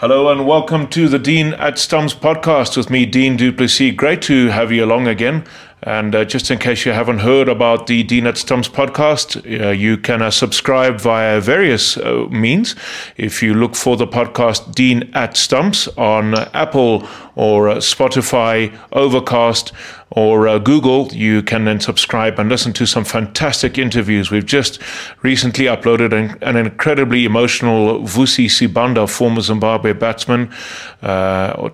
Hello and welcome to the Dean at Stumps podcast with me, Dean Duplessis. Great to have you along again. And uh, just in case you haven't heard about the Dean at Stumps podcast, uh, you can uh, subscribe via various uh, means. If you look for the podcast Dean at Stumps on Apple or uh, Spotify, Overcast, or uh, Google, you can then subscribe and listen to some fantastic interviews. We've just recently uploaded an, an incredibly emotional Vusi Sibanda, former Zimbabwe batsman,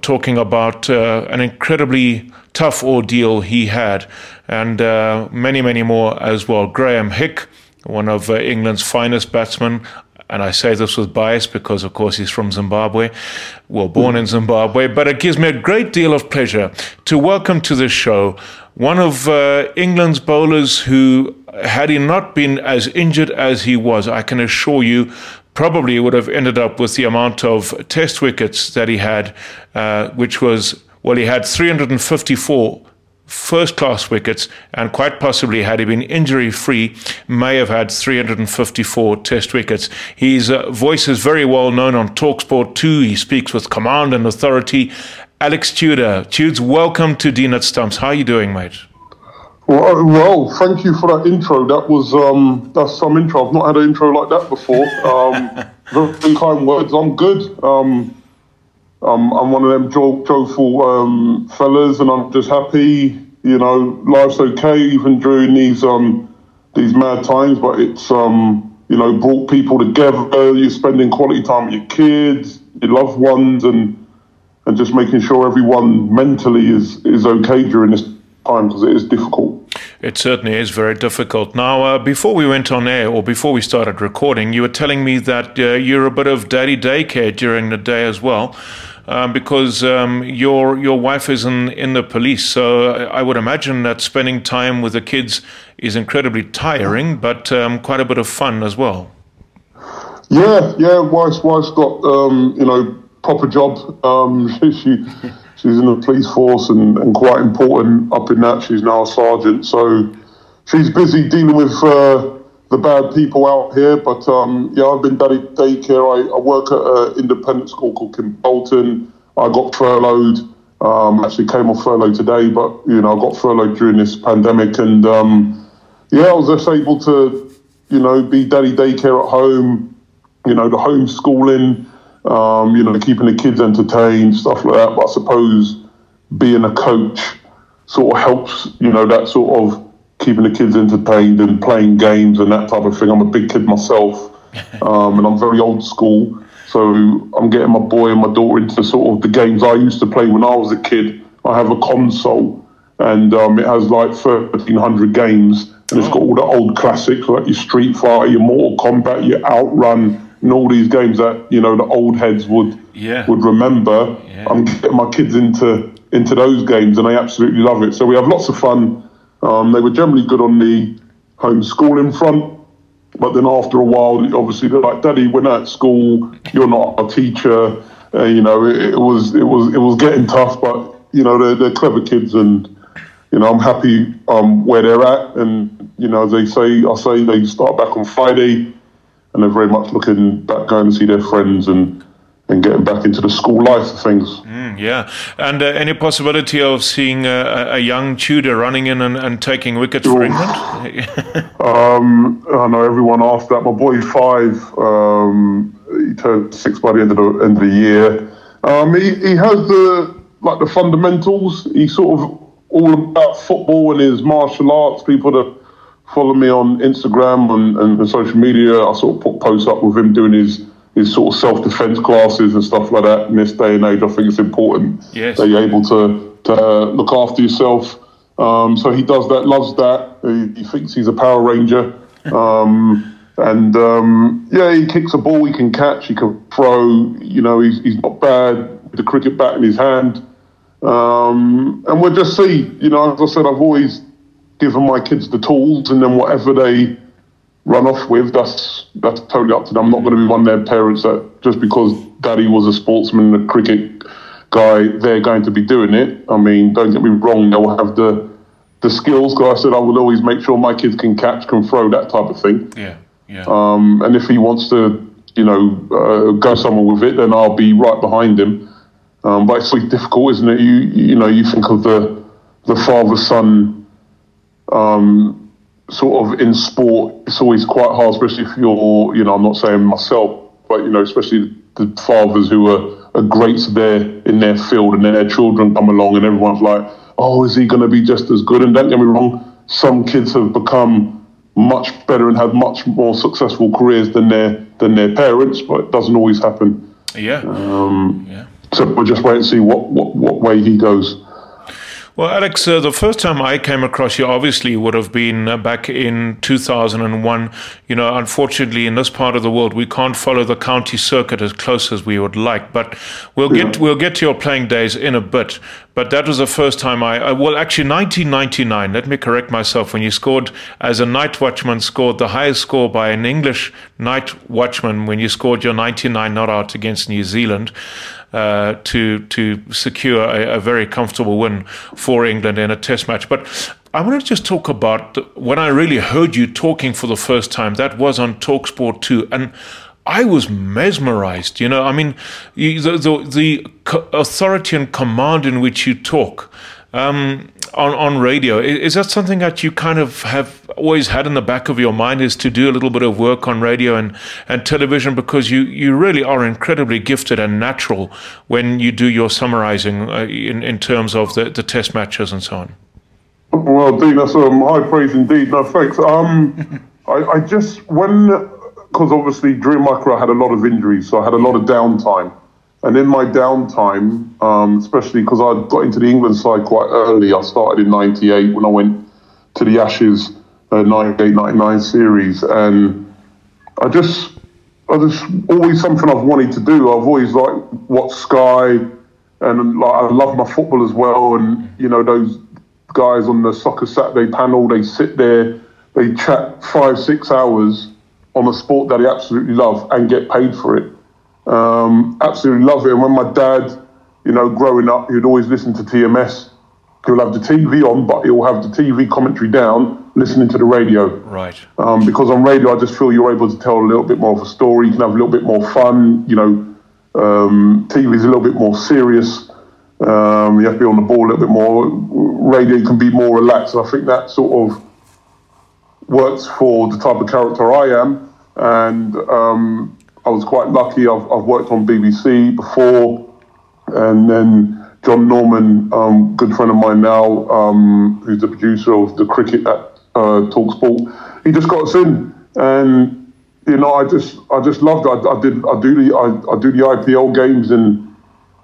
talking about an incredibly tough ordeal he had, and uh, many, many more as well. Graham Hick, one of uh, England's finest batsmen. And I say this with bias because, of course, he's from Zimbabwe, well, born in Zimbabwe. But it gives me a great deal of pleasure to welcome to the show one of uh, England's bowlers who, had he not been as injured as he was, I can assure you, probably would have ended up with the amount of test wickets that he had, uh, which was well, he had 354 first class wickets, and quite possibly, had he been injury free, may have had 354 test wickets. His uh, voice is very well known on Talksport too. He speaks with command and authority. Alex Tudor. Tudes, welcome to Dean at Stumps. How are you doing, mate? Well, well, thank you for that intro. That was um, that's some intro. I've not had an intro like that before. Um, very kind words. I'm good. Um, I'm, I'm one of them jo- joyful um, fellas, and I'm just happy. You know, life's okay even during these um, these mad times. But it's um, you know brought people together. You're spending quality time with your kids, your loved ones, and and just making sure everyone mentally is is okay during this time because it is difficult. It certainly is very difficult. Now, uh, before we went on air or before we started recording, you were telling me that uh, you're a bit of daddy daycare during the day as well um, because um, your your wife is in in the police. So I would imagine that spending time with the kids is incredibly tiring, but um, quite a bit of fun as well. Yeah, yeah. Wife's wife's got um, you know proper job. Um, she, she she's in the police force and, and quite important up in that. She's now a sergeant, so she's busy dealing with. Uh, the bad people out here. But um, yeah, I've been daddy daycare. I, I work at an independent school called Kimbolton. I got furloughed. Um, actually came off furlough today, but you know I got furloughed during this pandemic, and um, yeah, I was just able to you know be daddy daycare at home. You know the homeschooling. Um, you know keeping the kids entertained, stuff like that. But I suppose being a coach sort of helps. You know that sort of keeping the kids entertained and playing games and that type of thing. I'm a big kid myself, um, and I'm very old school. So I'm getting my boy and my daughter into sort of the games I used to play when I was a kid. I have a console, and um, it has like 1,300 games, and it's got all the old classics like your Street Fighter, your Mortal Kombat, your Outrun, and all these games that you know the old heads would yeah. would remember. Yeah. I'm getting my kids into into those games, and they absolutely love it. So we have lots of fun um, they were generally good on the homeschooling front, but then after a while, obviously they're like, "Daddy, we're not at school. You're not a teacher." Uh, you know, it, it, was it was it was getting tough, but you know they're, they're clever kids, and you know I'm happy um, where they're at. And you know, as they say, I say they start back on Friday, and they're very much looking back going to see their friends and and getting back into the school life of things. Mm, yeah, and uh, any possibility of seeing uh, a young Tudor running in and, and taking wickets for England? um, I know everyone asked that. My boy five. Um, he turned six by the end of the end of the year. Um, he, he has the like the fundamentals. He's sort of all about football and his martial arts. People that follow me on Instagram and, and social media, I sort of put posts up with him doing his his sort of self defense classes and stuff like that. In this day and age, I think it's important yes. that you're able to to uh, look after yourself. Um, so he does that, loves that. He, he thinks he's a Power Ranger. Um, and um, yeah, he kicks a ball, he can catch, he can throw. You know, he's, he's not bad with the cricket bat in his hand. Um, and we'll just see. You know, as I said, I've always given my kids the tools, and then whatever they run off with, that's that's totally up to them. I'm not going to be one of their parents that just because daddy was a sportsman and a cricket guy, they're going to be doing it. I mean, don't get me wrong, they'll have the the skills. Because I said I will always make sure my kids can catch, can throw, that type of thing. Yeah, yeah. Um, and if he wants to you know, uh, go somewhere with it, then I'll be right behind him. Um, but it's really difficult, isn't it? You you know, you think of the the father son um, sort of in sport. It's always quite hard, especially if you're, you know, I'm not saying myself, but you know, especially the fathers who are, are greats there in their field, and then their children come along, and everyone's like, "Oh, is he going to be just as good?" And don't get me wrong, some kids have become much better and have much more successful careers than their than their parents, but it doesn't always happen. Yeah. Um, yeah. So we'll just wait and see what, what, what way he goes. Well, Alex, uh, the first time I came across you obviously would have been uh, back in 2001. You know, unfortunately, in this part of the world, we can't follow the county circuit as close as we would like. But we'll yeah. get we'll get to your playing days in a bit. But that was the first time I, I well, actually, 1999. Let me correct myself. When you scored as a night watchman, scored the highest score by an English night watchman when you scored your 99 not out against New Zealand uh, to to secure a, a, very comfortable win for England in a Test match. But I want to just talk about when I really heard you talking for the first time. That was on Talksport two, and I was mesmerized. You know, I mean, the the, the authority and command in which you talk. Um, on, on radio. Is that something that you kind of have always had in the back of your mind is to do a little bit of work on radio and, and television because you, you really are incredibly gifted and natural when you do your summarizing uh, in, in terms of the, the test matches and so on? Well, Dean, that's um, high praise indeed. No, thanks. Um, I, I just, when, because obviously career I had a lot of injuries, so I had a lot of downtime. And in my downtime, um, especially because I got into the England side quite early, I started in 98 when I went to the Ashes uh, 98 99 series. And I just, I just always something I've wanted to do. I've always liked watch Sky and like I love my football as well. And, you know, those guys on the Soccer Saturday panel, they sit there, they chat five, six hours on a sport that they absolutely love and get paid for it. Um, absolutely love it. And when my dad, you know, growing up, he'd always listen to TMS. He'll have the TV on, but he'll have the TV commentary down, listening to the radio. Right. Um, because on radio, I just feel you're able to tell a little bit more of a story. You can have a little bit more fun. You know, um, TV is a little bit more serious. Um, you have to be on the ball a little bit more. Radio can be more relaxed. And I think that sort of works for the type of character I am. And um, I was quite lucky. I've, I've worked on BBC before, and then John Norman, um, good friend of mine now, um, who's the producer of the cricket at uh, Talksport, he just got us in, and you know, I just I just loved it. I, I did I do the I, I do the IPL games in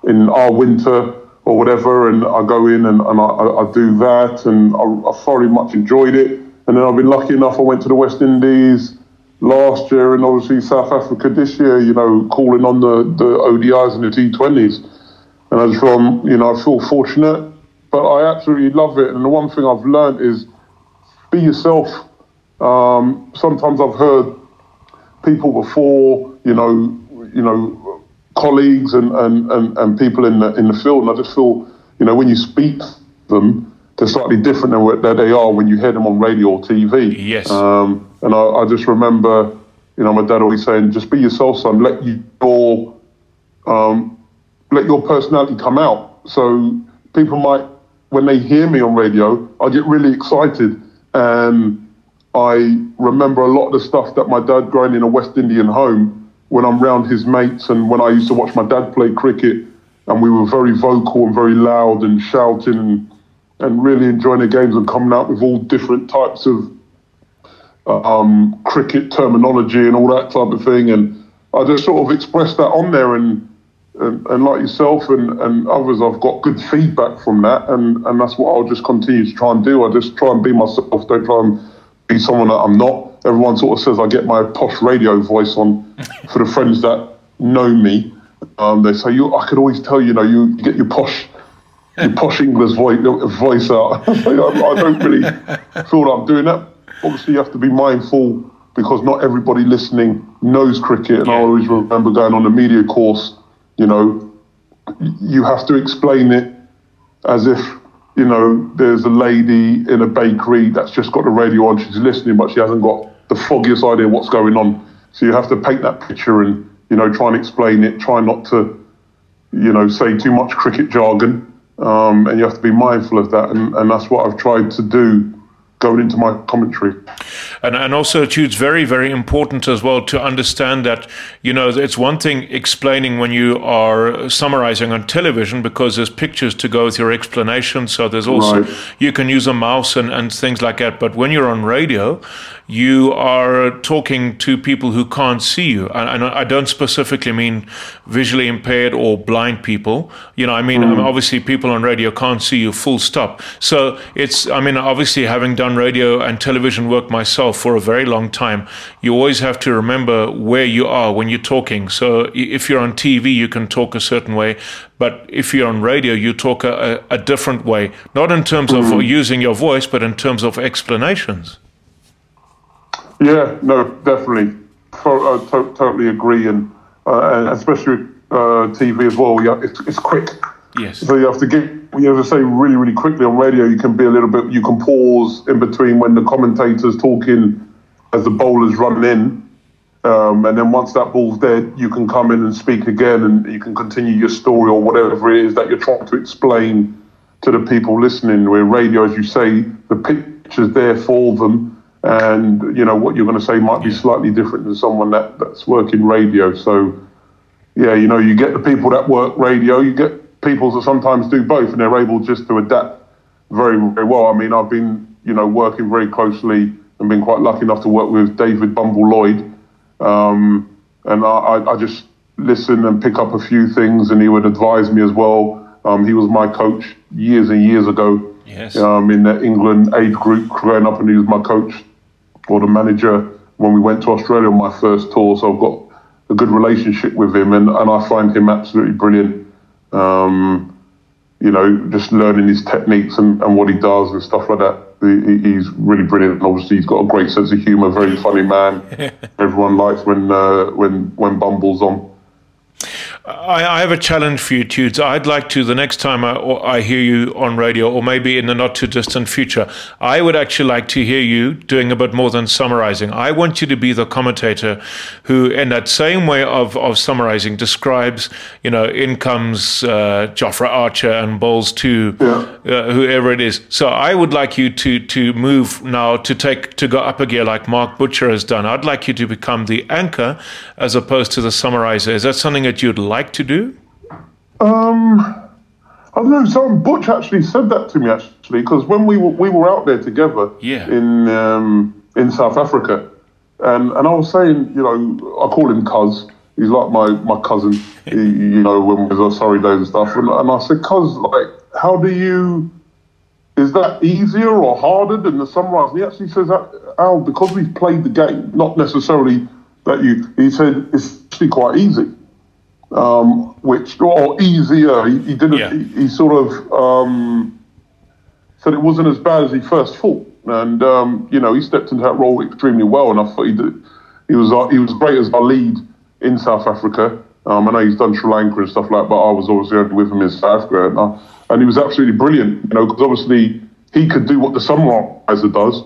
in our winter or whatever, and I go in and, and I, I do that, and I, I thoroughly much enjoyed it. And then I've been lucky enough. I went to the West Indies last year and obviously South Africa this year, you know, calling on the, the ODIs and the T20s. And I just feel, you know, I feel fortunate, but I absolutely love it. And the one thing I've learned is be yourself. Um, sometimes I've heard people before, you know, you know, colleagues and, and, and, and people in the in the field, and I just feel, you know, when you speak to them, they're slightly different than what they are when you hear them on radio or TV. Yes. Um, and I, I, just remember, you know, my dad always saying, "Just be yourself, son. Let your um, let your personality come out." So people might, when they hear me on radio, I get really excited, and I remember a lot of the stuff that my dad growing in a West Indian home when I'm around his mates and when I used to watch my dad play cricket, and we were very vocal and very loud and shouting and and really enjoying the games and coming out with all different types of um, cricket terminology and all that type of thing. And I just sort of expressed that on there, and and, and like yourself and, and others, I've got good feedback from that, and, and that's what I'll just continue to try and do. I just try and be myself. Don't try and be someone that I'm not. Everyone sort of says I get my posh radio voice on. for the friends that know me, um, they say you. I could always tell you know you, you get your posh your posh English voice, voice out. I don't really feel like I'm doing that. Obviously, you have to be mindful because not everybody listening knows cricket. And I always remember going on the media course, you know, you have to explain it as if, you know, there's a lady in a bakery that's just got the radio on, she's listening, but she hasn't got the foggiest idea what's going on. So you have to paint that picture and you know try and explain it. Try not to you know say too much cricket jargon, um, and you have to be mindful of that. And, and that's what I've tried to do going into my commentary. And, and also, too, it's very, very important as well to understand that, you know, it's one thing explaining when you are summarizing on television because there's pictures to go with your explanation. So there's also, right. you can use a mouse and, and things like that. But when you're on radio, you are talking to people who can't see you. And, and I don't specifically mean visually impaired or blind people. You know, I mean, mm. obviously, people on radio can't see you full stop. So it's, I mean, obviously, having done radio and television work myself for a very long time, you always have to remember where you are when you're talking. So if you're on TV, you can talk a certain way. But if you're on radio, you talk a, a different way, not in terms mm. of using your voice, but in terms of explanations. Yeah, no, definitely. To- uh, totally agree, and, uh, and especially uh, TV as well. Yeah, it's, it's quick. Yes. So you have to get you have to say really, really quickly on radio. You can be a little bit. You can pause in between when the commentators talking as the bowlers running in, um, and then once that ball's dead, you can come in and speak again, and you can continue your story or whatever it is that you're trying to explain to the people listening. Where radio, as you say, the picture's there for them and you know what you're going to say might be slightly different than someone that, that's working radio. So yeah, you know, you get the people that work radio, you get people that sometimes do both, and they're able just to adapt very very well. I mean, I've been you know working very closely and been quite lucky enough to work with David Bumble Lloyd, um, and I, I just listen and pick up a few things, and he would advise me as well. Um, he was my coach years and years ago yes. um, in the England age group growing up, and he was my coach or the manager when we went to Australia on my first tour. So I've got a good relationship with him, and, and I find him absolutely brilliant. Um, you know, just learning his techniques and, and what he does and stuff like that. He, he's really brilliant. And obviously, he's got a great sense of humour. Very funny man. Everyone likes when uh, when when Bumble's on. I, I, have a challenge for you, Tudes. I'd like to, the next time I, I, hear you on radio, or maybe in the not too distant future, I would actually like to hear you doing a bit more than summarizing. I want you to be the commentator who, in that same way of, of summarizing, describes, you know, incomes uh, Jofra Archer and bowls to yeah. uh, whoever it is. So I would like you to, to move now to take, to go up a gear like Mark Butcher has done. I'd like you to become the anchor as opposed to the summarizer. Is that something that you'd like to do? Um, I don't know. Some Butch actually said that to me actually because when we were we were out there together yeah. in um, in South Africa, and and I was saying, you know, I call him Cuz. He's like my my cousin. he, you know, when we was Surrey days and stuff, and, and I said, Cuz, like, how do you? Is that easier or harder than the sunrise? And he actually says Al, because we've played the game, not necessarily that you. He said it's actually quite easy um, which or easier. He, he didn't. Yeah. He, he, sort of um, said it wasn't as bad as he first thought, and um, you know he stepped into that role extremely well. And I thought he did. He was uh, he was great as our lead in South Africa. Um, I know he's done Sri Lanka and stuff like, that, but I was obviously only with him in South Africa, and, uh, and he was absolutely brilliant. You know, because obviously he could do what the summarizer does,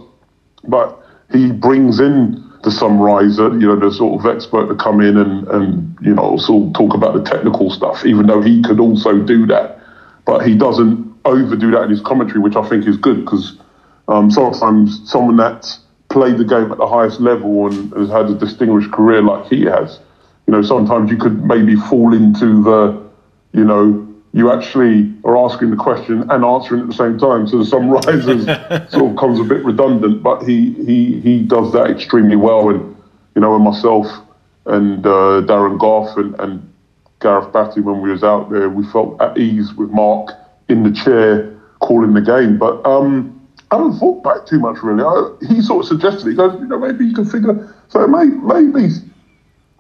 but he brings in the summarizer, you know, the sort of expert to come in and, and you know, sort of talk about the technical stuff, even though he could also do that. But he doesn't overdo that in his commentary, which I think is good because um, sometimes someone that's played the game at the highest level and has had a distinguished career like he has, you know, sometimes you could maybe fall into the, you know, you actually are asking the question and answering at the same time. So the summarizers sort of comes a bit redundant, but he he he does that extremely well. And you know, and myself and uh, Darren Gough and, and Gareth Batty, when we was out there, we felt at ease with Mark in the chair calling the game. But um, I haven't thought back too much really. I, he sort of suggested he goes, you know, maybe you can figure. So may, maybe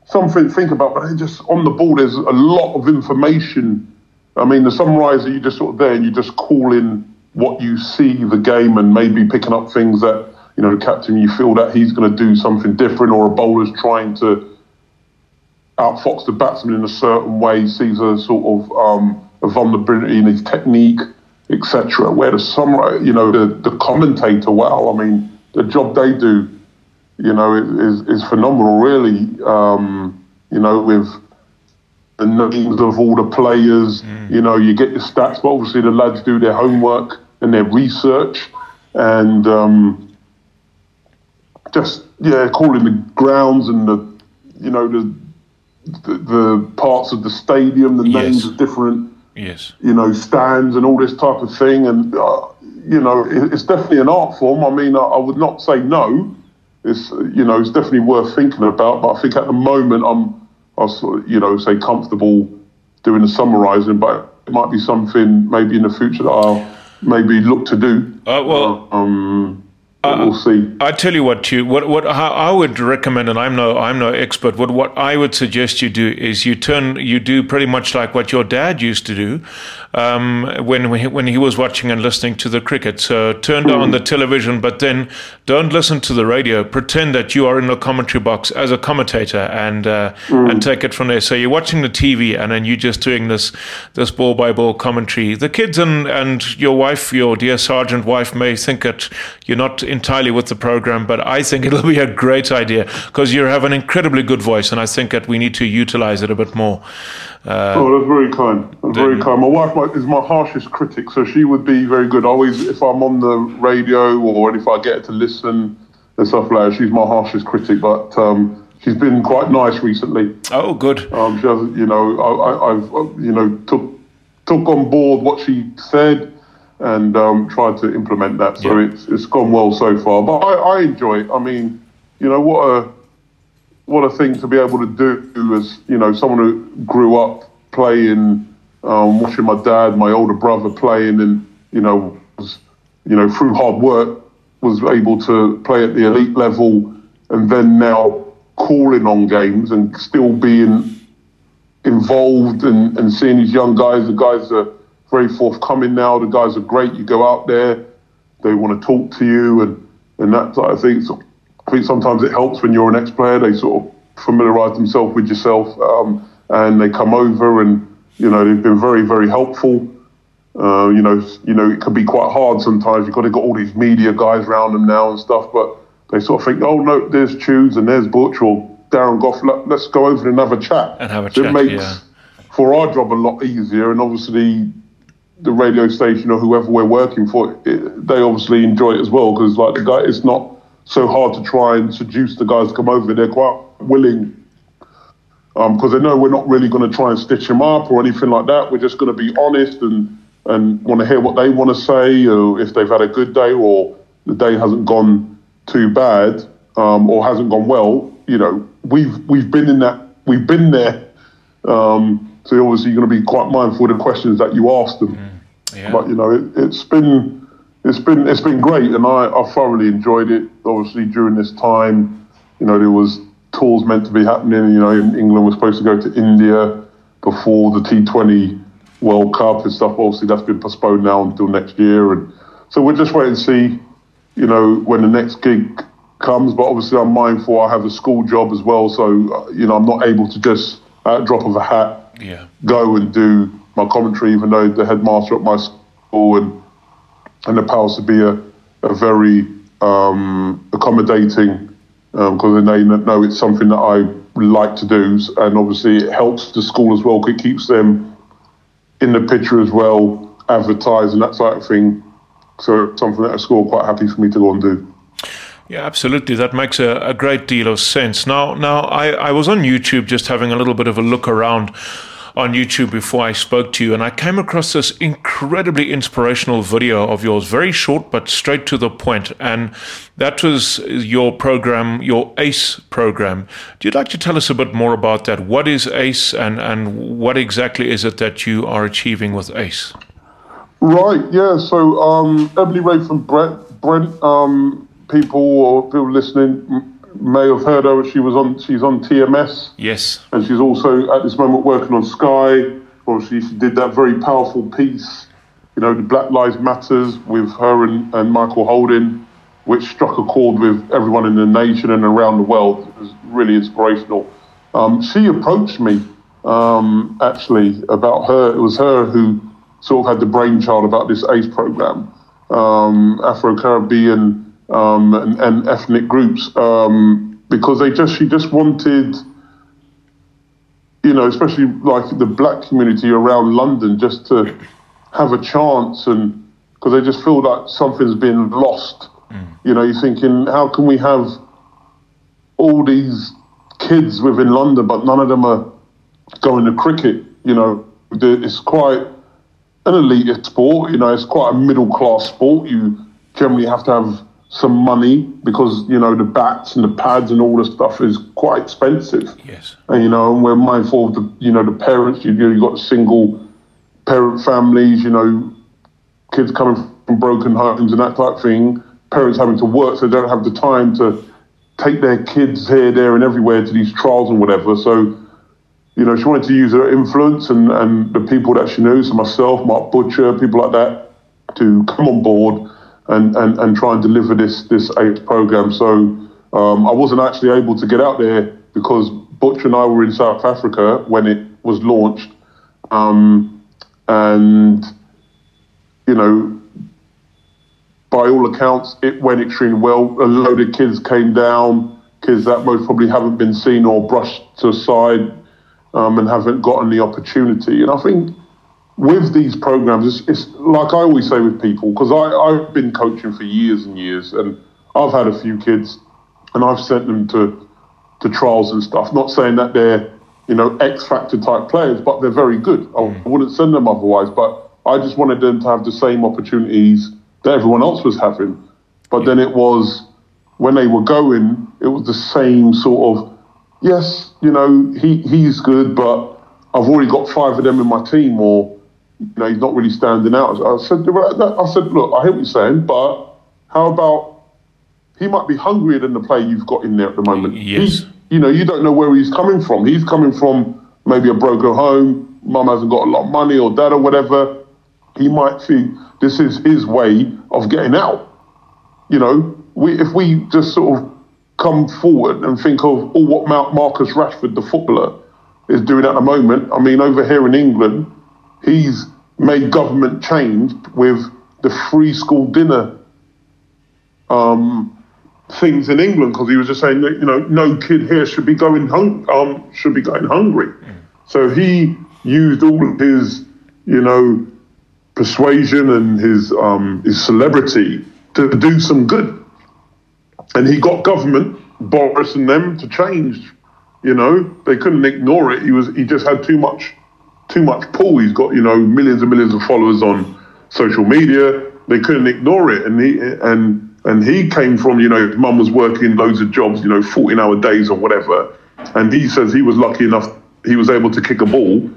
something to think about. But just on the ball, there's a lot of information I mean, the summariser, you just sort of there and you just call in what you see the game and maybe picking up things that, you know, the captain, you feel that he's going to do something different or a bowler's trying to outfox the batsman in a certain way, sees a sort of um, a vulnerability in his technique, etc. Where the summary, you know, the, the commentator, wow, I mean, the job they do you know, is is phenomenal. Really, um, you know, with the names of all the players, mm. you know, you get your stats, but obviously the lads do their homework and their research, and um, just yeah, calling the grounds and the, you know, the the, the parts of the stadium, the names yes. of different, yes, you know, stands and all this type of thing, and uh, you know, it, it's definitely an art form. I mean, I, I, would not say no. It's you know, it's definitely worth thinking about. But I think at the moment, I'm, I you know, say comfortable doing the summarising, but it might be something maybe in the future that I'll maybe look to do. Uh, well, um, uh, we'll see. I tell you what, you what what I would recommend, and I'm no I'm no expert. What what I would suggest you do is you turn you do pretty much like what your dad used to do um, when when he was watching and listening to the cricket. So turn down mm. the television, but then don't listen to the radio. Pretend that you are in the commentary box as a commentator, and uh, mm. and take it from there. So you're watching the TV, and then you're just doing this this ball by ball commentary. The kids and and your wife, your dear sergeant wife, may think that you're not entirely with the program, but I think it'll be a great idea because you have an incredibly good voice, and I think that we need to utilize it a bit more. Uh, oh, that's very kind. That's very kind. My wife is my harshest critic, so she would be very good. Always, if I'm on the radio or if I get to listen and stuff like that, she's my harshest critic. But um, she's been quite nice recently. Oh, good. Um, she has, you know, I, have you know took took on board what she said and um, tried to implement that. So yeah. it's it's gone well so far. But I, I enjoy it. I mean, you know, what a what a thing to be able to do as you know someone who grew up playing, um, watching my dad, my older brother playing, and you know, was, you know, through hard work was able to play at the elite level, and then now calling on games and still being involved and, and seeing these young guys. The guys are very forthcoming now. The guys are great. You go out there, they want to talk to you, and and that sort of thing. So I think sometimes it helps when you're an ex-player. They sort of familiarise themselves with yourself, um, and they come over, and you know they've been very, very helpful. Uh, you know, you know it can be quite hard sometimes. You've got to got all these media guys around them now and stuff, but they sort of think, oh no, there's Tudes and there's Butch or Darren Gough. Let, us go over and have a chat. And have a so chat. It makes yeah. for our job a lot easier, and obviously the radio station or whoever we're working for, it, they obviously enjoy it as well because like the guy, it's not so hard to try and seduce the guys to come over. They're quite willing because um, they know we're not really going to try and stitch them up or anything like that. We're just going to be honest and and want to hear what they want to say, or if they've had a good day or the day hasn't gone too bad um, or hasn't gone well. You know, we've we've been in that, we've been there. Um, so obviously you're going to be quite mindful of the questions that you ask them. Mm, yeah. But you know, it, it's been it's been it's been great, and I, I thoroughly enjoyed it. Obviously, during this time, you know, there was tours meant to be happening. You know, England was supposed to go to India before the T20 World Cup and stuff. Obviously, that's been postponed now until next year, and so we're just waiting to see, you know, when the next gig comes. But obviously, I'm mindful. I have a school job as well, so uh, you know, I'm not able to just at a drop of a hat yeah. go and do my commentary, even though the headmaster at my school and and the powers to be a, a very um, accommodating because um, they know it's something that I like to do, and obviously it helps the school as well. It keeps them in the picture as well, advertising that sort of thing. So something that a school quite happy for me to go and do. Yeah, absolutely. That makes a, a great deal of sense. Now, now I, I was on YouTube just having a little bit of a look around on YouTube before I spoke to you, and I came across this incredibly inspirational video of yours, very short but straight to the point. And that was your program, your ACE program. Do you like to tell us a bit more about that? What is ACE, and, and what exactly is it that you are achieving with ACE? Right, yeah. So, um, Ebony Rainford Brent, Brent um, people or people listening may have heard her. She was on. She's on TMS. Yes. And she's also at this moment working on Sky. Obviously, she did that very powerful piece. You know, the Black Lives Matters with her and, and Michael Holding, which struck a chord with everyone in the nation and around the world. It was really inspirational. Um, she approached me um, actually about her. It was her who sort of had the brainchild about this ACE program, um, Afro Caribbean um, and, and, ethnic groups um, because they just she just wanted, you know, especially like the black community around London, just to have a chance and because they just feel like something's been lost. Mm. You know, you're thinking, how can we have all these kids within London, but none of them are going to cricket? You know, it's quite an elite sport. You know, it's quite a middle class sport. You generally have to have some money because you know the bats and the pads and all the stuff is quite expensive. Yes. And you know, and we're mindful of the you know the parents. You you got single parent families. You know, kids coming from broken homes and that type of thing. Parents having to work, so they don't have the time to take their kids here, there, and everywhere to these trials and whatever. So you know, she wanted to use her influence and, and the people that she knew, so myself, Mark Butcher, people like that, to come on board and, and, and try and deliver this this ACE program. So um, I wasn't actually able to get out there because Butcher and I were in South Africa when it was launched, um, and you know, by all accounts, it went extremely well. A load of kids came down, kids that most probably haven't been seen or brushed to the side um, and haven't gotten the opportunity. And I think with these programs, it's, it's like I always say with people, because I've been coaching for years and years, and I've had a few kids, and I've sent them to to trials and stuff. Not saying that they're you know X factor type players, but they're very good. I mm. wouldn't send them otherwise, but I just wanted them to have the same opportunities that everyone else was having. But then it was when they were going, it was the same sort of yes, you know, he, he's good, but I've already got five of them in my team, or you know, he's not really standing out. I said, I said, look, I hear what you're saying, but how about he might be hungrier than the player you've got in there at the moment. Yes. He, you know, you don't know where he's coming from. He's coming from maybe a broken home, mum hasn't got a lot of money, or dad, or whatever. He might think this is his way of getting out. You know, we if we just sort of come forward and think of all what Marcus Rashford, the footballer, is doing at the moment. I mean, over here in England, he's made government change with the free school dinner um, things in England because he was just saying that you know no kid here should be going hung- um, should be going hungry. So he used all of his you know persuasion and his um, his celebrity to do some good and he got government, Boris and them, to change. You know, they couldn't ignore it. He was he just had too much too much pull. He's got you know millions and millions of followers on social media. They couldn't ignore it, and he and and he came from you know his mum was working loads of jobs, you know, fourteen hour days or whatever, and he says he was lucky enough he was able to kick a ball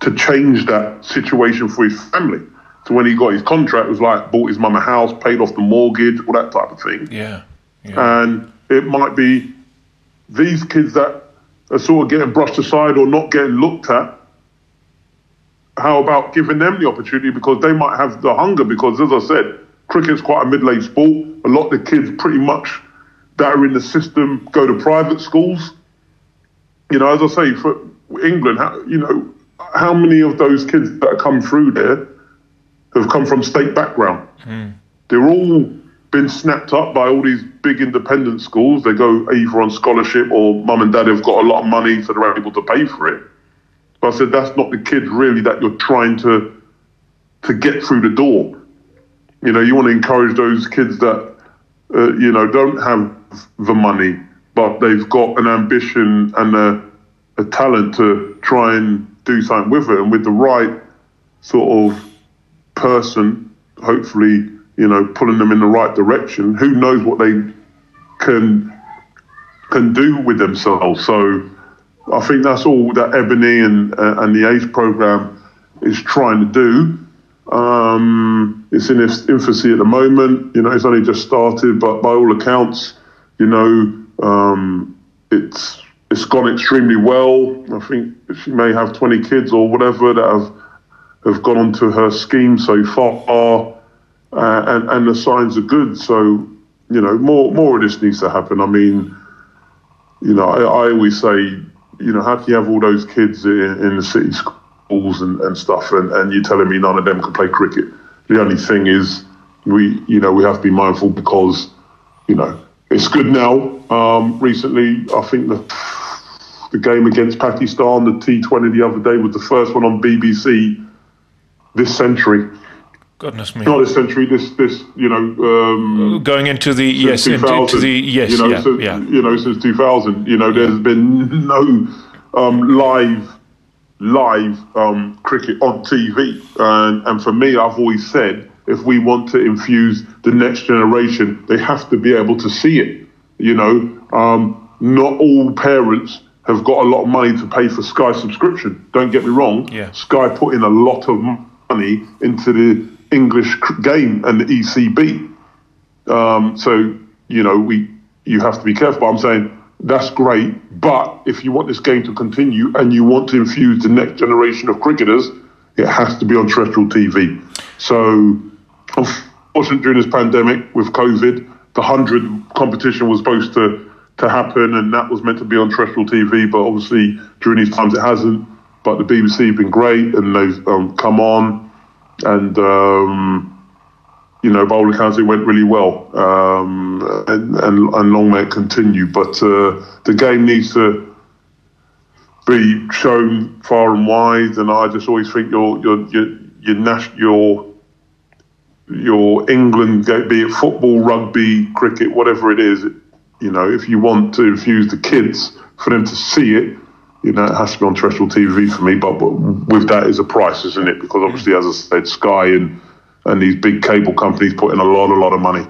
to change that situation for his family. So when he got his contract, it was like bought his mum a house, paid off the mortgage, all that type of thing. Yeah. Yeah. And it might be these kids that are sort of getting brushed aside or not getting looked at. How about giving them the opportunity because they might have the hunger? Because as I said, cricket's quite a middle-aged sport. A lot of the kids, pretty much, that are in the system go to private schools. You know, as I say, for England, how, you know, how many of those kids that have come through there have come from state background? Mm. They're all been snapped up by all these big independent schools. They go either on scholarship or mum and dad have got a lot of money, so they're able to pay for it. I said that's not the kids really that you're trying to to get through the door. You know, you want to encourage those kids that uh, you know don't have the money, but they've got an ambition and a, a talent to try and do something with it, and with the right sort of person, hopefully you know, pulling them in the right direction. Who knows what they can can do with themselves? So I think that's all that Ebony and uh, and the ACE program is trying to do. Um, it's in its infancy at the moment. You know, it's only just started, but by all accounts, you know, um, it's it's gone extremely well. I think she may have 20 kids or whatever that have have gone onto her scheme so far uh, and and the signs are good. So you know, more more of this needs to happen. I mean, you know, I, I always say, you know, how can you have all those kids in, in the city schools and, and stuff, and, and you're telling me none of them can play cricket? The only thing is, we you know we have to be mindful because you know, it's good now. Um, recently, I think the the game against Pakistan, the T20 the other day, was the first one on BBC this century. Goodness me! Not this century. This this you know um, going into the yes into the yes you know, yeah, so, yeah. you know since 2000. You know, there's been no um, live live um, cricket on TV, and and for me, I've always said if we want to infuse the next generation, they have to be able to see it. You know, um, not all parents have got a lot of money to pay for Sky subscription. Don't get me wrong. Yeah. Sky put in a lot of money into the English game and the ECB. Um, so you know we you have to be careful. But I'm saying that's great, but if you want this game to continue and you want to infuse the next generation of cricketers, it has to be on terrestrial TV. So unfortunately, during this pandemic with COVID, the hundred competition was supposed to to happen, and that was meant to be on terrestrial TV. But obviously, during these times, it hasn't. But the BBC have been great, and they've um, come on, and um, you know, by all accounts, it went really well, um, and, and, and long may it continue. But uh, the game needs to be shown far and wide, and I just always think your your your your national your your England, be it football, rugby, cricket, whatever it is, you know, if you want to infuse the kids for them to see it, you know, it has to be on terrestrial TV for me. But, with that is a price, isn't it? Because obviously, as I said, Sky and and these big cable companies put in a lot, a lot of money.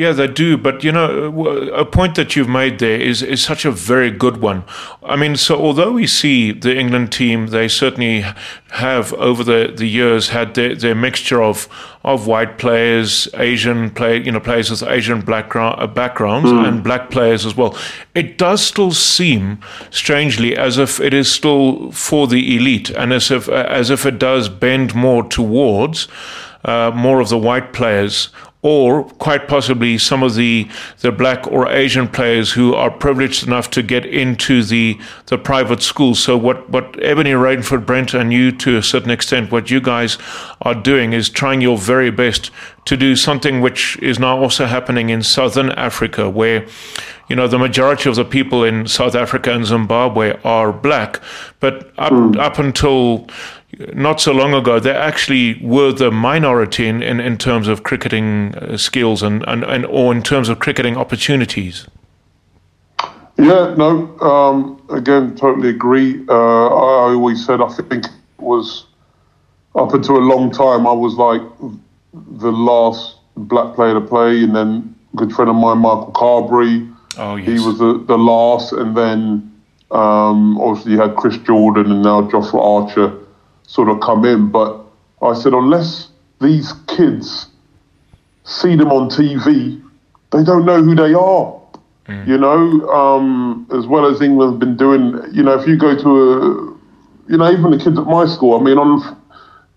Yeah, they do. But you know, a point that you've made there is is such a very good one. I mean, so although we see the England team, they certainly have over the, the years had their, their mixture of of white players, Asian play, you know, players with Asian background, uh, backgrounds, mm. and black players as well. It does still seem, strangely, as if it is still for the elite, and as if as if it does bend more towards uh, more of the white players or quite possibly some of the the black or Asian players who are privileged enough to get into the the private schools. So what what Ebony Rainford Brent and you to a certain extent what you guys are doing is trying your very best to do something which is now also happening in southern Africa where you know the majority of the people in South Africa and Zimbabwe are black but up mm. up until not so long ago, they actually were the minority in, in, in terms of cricketing uh, skills and, and, and or in terms of cricketing opportunities. Yeah, no, um, again, totally agree. Uh, I always said I think it was up until a long time, I was like the last black player to play, and then a good friend of mine, Michael Carberry, oh, yes. he was the, the last, and then um, obviously you had Chris Jordan and now Jofra Archer sort of come in. But I said, unless these kids see them on TV, they don't know who they are. Mm. You know, um, as well as England's been doing. You know, if you go to a, you know, even the kids at my school. I mean, on,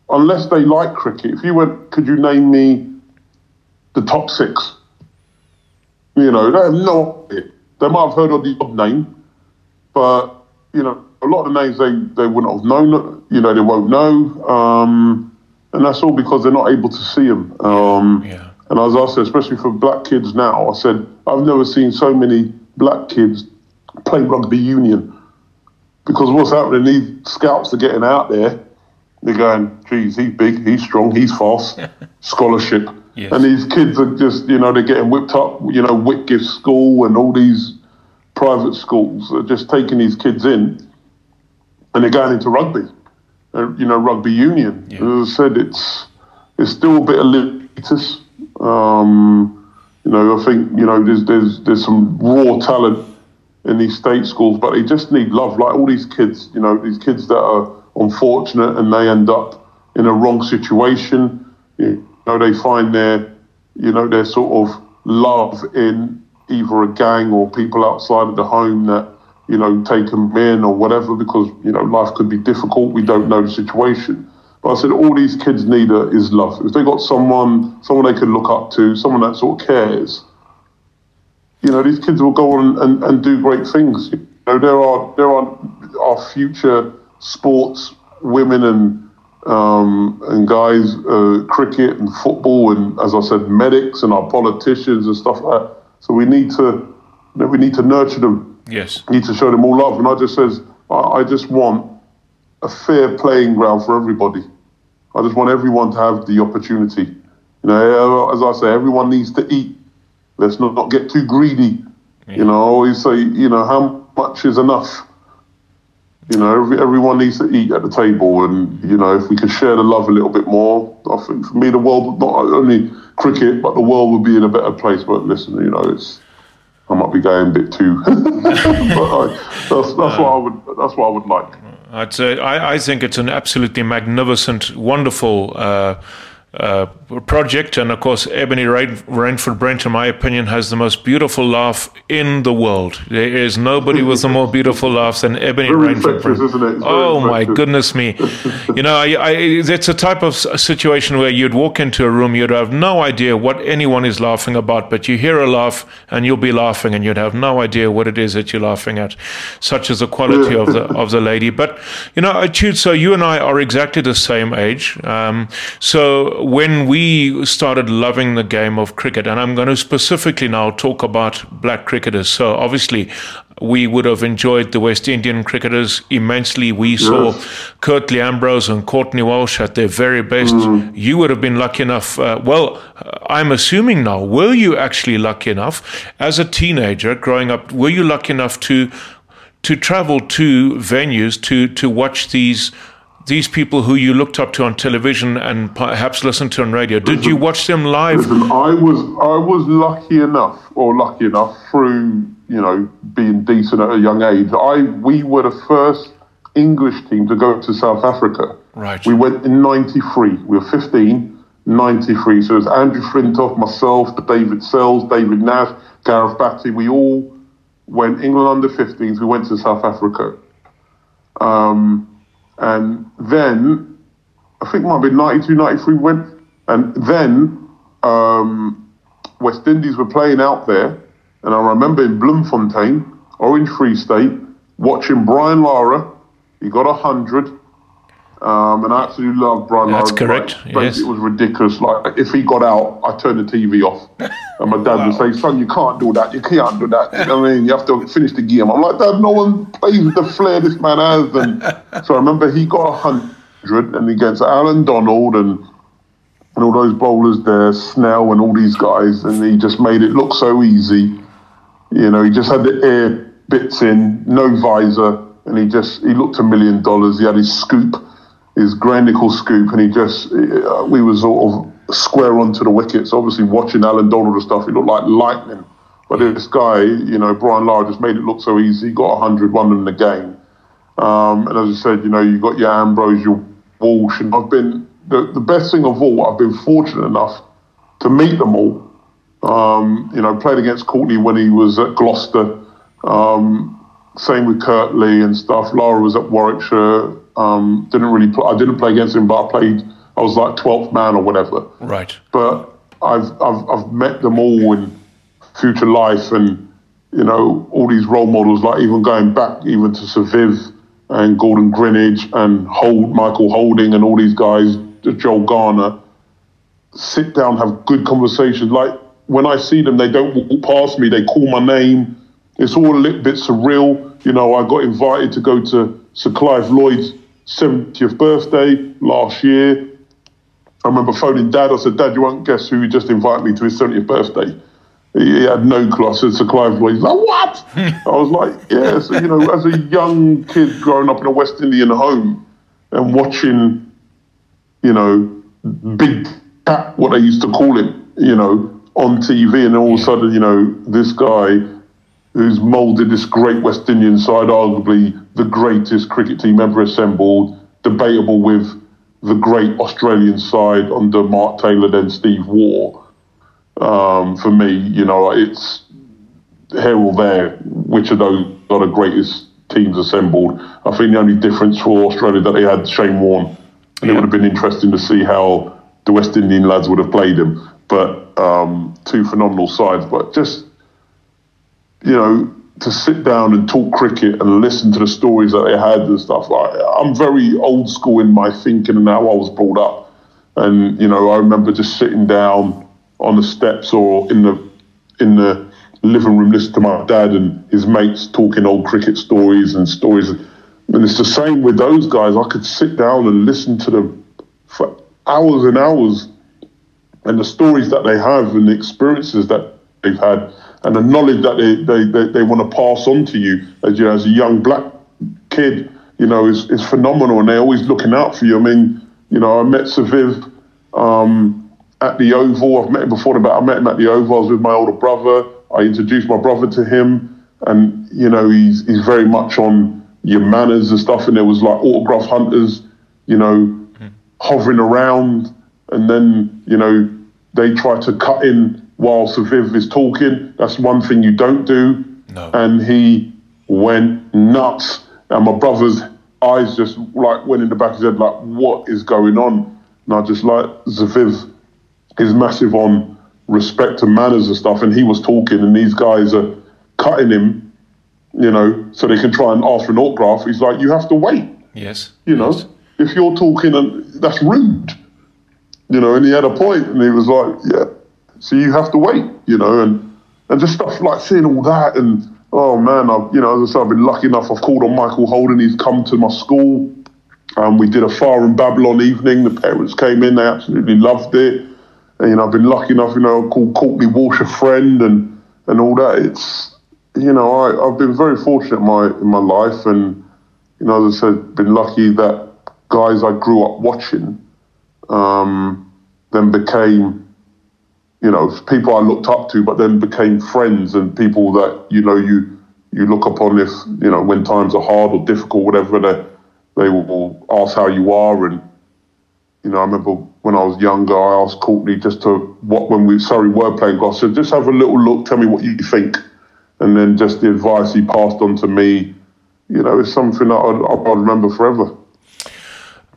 unless they like cricket, if you went, could you name me the top six? You know, they have no. They might have heard of the odd name, but you know, a lot of the names they, they wouldn't have known, you know, they won't know. Um, and that's all because they're not able to see them. Um, yeah. And as I said, especially for black kids now, I said, I've never seen so many black kids play rugby union. Because what's happening, these scouts are getting out there, they're going, geez, he's big, he's strong, he's fast, scholarship. Yes. And these kids are just, you know, they're getting whipped up, you know, Whitgift School and all these private schools are just taking these kids in and they're going into rugby, uh, you know, rugby union. Yeah. As I said, it's it's still a bit elitist. Um, you know, I think you know there's there's there's some raw talent in these state schools, but they just need love. Like all these kids, you know, these kids that are unfortunate and they end up in a wrong situation. You know, they find their you know their sort of love in either a gang or people outside of the home that you know, take them in or whatever because, you know, life could be difficult. We don't know the situation. But I said, all these kids need is love. If they got someone, someone they can look up to, someone that sort of cares, you know, these kids will go on and, and do great things. You know, there are there are our future sports women and um, and guys, uh, cricket and football, and as I said, medics and our politicians and stuff like that. So we need to, we need to nurture them. Yes. Need to show them all love. And I just says, I, I just want a fair playing ground for everybody. I just want everyone to have the opportunity. You know, uh, as I say, everyone needs to eat. Let's not, not get too greedy. Yeah. You know, I always say, you know, how much is enough? You know, every, everyone needs to eat at the table, and you know, if we could share the love a little bit more, I think for me, the world not only cricket, but the world would be in a better place. But listen, you know, it's I might be going a bit too, but I, that's that's what I would that's what I would like. I'd say I, I think it's an absolutely magnificent, wonderful. Uh, uh, project. And of course, Ebony Rain- Rainford Brent, in my opinion, has the most beautiful laugh in the world. There is nobody with a more beautiful laugh than Ebony Very Rainford Brent. Oh my goodness me! you know, I, I, it's a type of situation where you'd walk into a room, you'd have no idea what anyone is laughing about, but you hear a laugh and you'll be laughing, and you'd have no idea what it is that you're laughing at. Such is the quality of the of the lady. But you know, Jude, so you and I are exactly the same age. Um, so when we started loving the game of cricket, and I'm going to specifically now talk about black cricketers. So obviously, we would have enjoyed the West Indian cricketers immensely. We yes. saw Curtly Ambrose and Courtney Walsh at their very best. Mm. You would have been lucky enough. Uh, well, I'm assuming now, were you actually lucky enough as a teenager growing up? Were you lucky enough to to travel to venues to to watch these? These people who you looked up to on television and perhaps listened to on radio. Did listen, you watch them live? Listen, I was I was lucky enough, or lucky enough through you know being decent at a young age. I we were the first English team to go to South Africa. Right. We went in '93. We were 15. 93. So it was Andrew Flintoff, myself, David Sales, David Nash, Gareth Batty. We all went England under 15s. We went to South Africa. Um, and then, I think it might be 92, 93 went. And then um, West Indies were playing out there. And I remember in Bloemfontein, Orange Free State, watching Brian Lara. He got 100. Um, and I absolutely love Brian That's correct. yes. It was ridiculous. Like if he got out, I turned the TV off, and my dad wow. would say, "Son, you can't do that. You can't do that. You know what I mean? You have to finish the game." I'm like, "Dad, no one plays with the flair this man has." And so I remember he got hundred, and he against Allan Donald and and all those bowlers there, Snell and all these guys, and he just made it look so easy. You know, he just had the air bits in, no visor, and he just he looked a million dollars. He had his scoop his Gray-Nicolls scoop, and he just uh, we were sort of square onto the wickets. Obviously, watching Allan Donald and stuff, he looked like lightning. But this guy, you know, Brian Lara just made it look so easy. He got 100, won in the game. Um, and as I said, you know, you got your Ambrose, your Walsh, and I've been the, the best thing of all. I've been fortunate enough to meet them all. Um, you know, played against Courtney when he was at Gloucester. Um, same with Curtly and stuff. Lara was at Warwickshire. Um, didn't really. Play, I didn't play against him, but I played. I was like twelfth man or whatever. Right. But I've I've I've met them all in future life, and you know all these role models. Like even going back even to Sir Viv and Gordon Greenidge and Hold Michael Holding and all these guys, Joel Garner. Sit down, have good conversations. Like when I see them, they don't walk past me. They call my name. It's all a little bit surreal. You know, I got invited to go to Sir Clive Lloyd's 70th birthday last year. I remember phoning Dad. I said, Dad, you won't guess who just invited me to his 70th birthday. He had no clue. I said, Sir Clive Lloyd. He's like, what? I was like, yeah. So, you know, as a young kid growing up in a West Indian home and watching, you know, Big Cat, what they used to call him, you know, on TV, and all of a sudden, you know, this guy who's moulded this great West Indian side, arguably the greatest cricket team ever assembled, debatable with the great Australian side under Mark Taylor, then Steve Waugh. Um, for me, you know, it's here or there, which of those are the greatest teams assembled. I think the only difference for Australia that they had Shane Warne, and yeah. it would have been interesting to see how the West Indian lads would have played him. But um, two phenomenal sides, but just you know, to sit down and talk cricket and listen to the stories that they had and stuff. Like, I'm very old school in my thinking and how I was brought up. And you know, I remember just sitting down on the steps or in the in the living room listening to my dad and his mates talking old cricket stories and stories. And it's the same with those guys. I could sit down and listen to them for hours and hours and the stories that they have and the experiences that they've had and the knowledge that they, they, they, they want to pass on to you as you as a young black kid, you know, is, is phenomenal and they're always looking out for you. I mean, you know, I met Sir Viv um, at the Oval. I've met him before, but I met him at the Oval. I was with my older brother. I introduced my brother to him, and you know, he's he's very much on your manners and stuff. And there was like autograph hunters, you know, mm. hovering around, and then you know they try to cut in while Sir Viv is talking. That's one thing you don't do. No. And he went nuts. And my brother's eyes just like went in the back of his head, like, what is going on? And I just like Sir Viv is massive on respect and manners and stuff. And he was talking, and these guys are cutting him, you know, so they can try and ask for an autograph. He's like, you have to wait. Yes. You know, yes. if you're talking, and that's rude. You know, and he had a point, and he was like, yeah so you have to wait, you know, and and just stuff like seeing all that and oh man, I've you know, as I said, I've been lucky enough. I've called on Michael Holding. He's come to my school. Um, we did a Fire in Babylon evening. The parents came in. They absolutely loved it. And, you know, I've been lucky enough. You know, called Courtney Walsh a friend and and all that. It's you know, I, I've been very fortunate in my in my life, and you know, as I said, been lucky that guys I grew up watching um, then became you know, people I looked up to, but then became friends and people that you know you you look upon if you know when times are hard or difficult, whatever. They they will ask how you are, and you know, I remember when I was younger, I asked Courtney just to what when we sorry were playing golf, so just have a little look, tell me what you think, and then just the advice he passed on to me, you know, is something that I'll, I'd remember forever.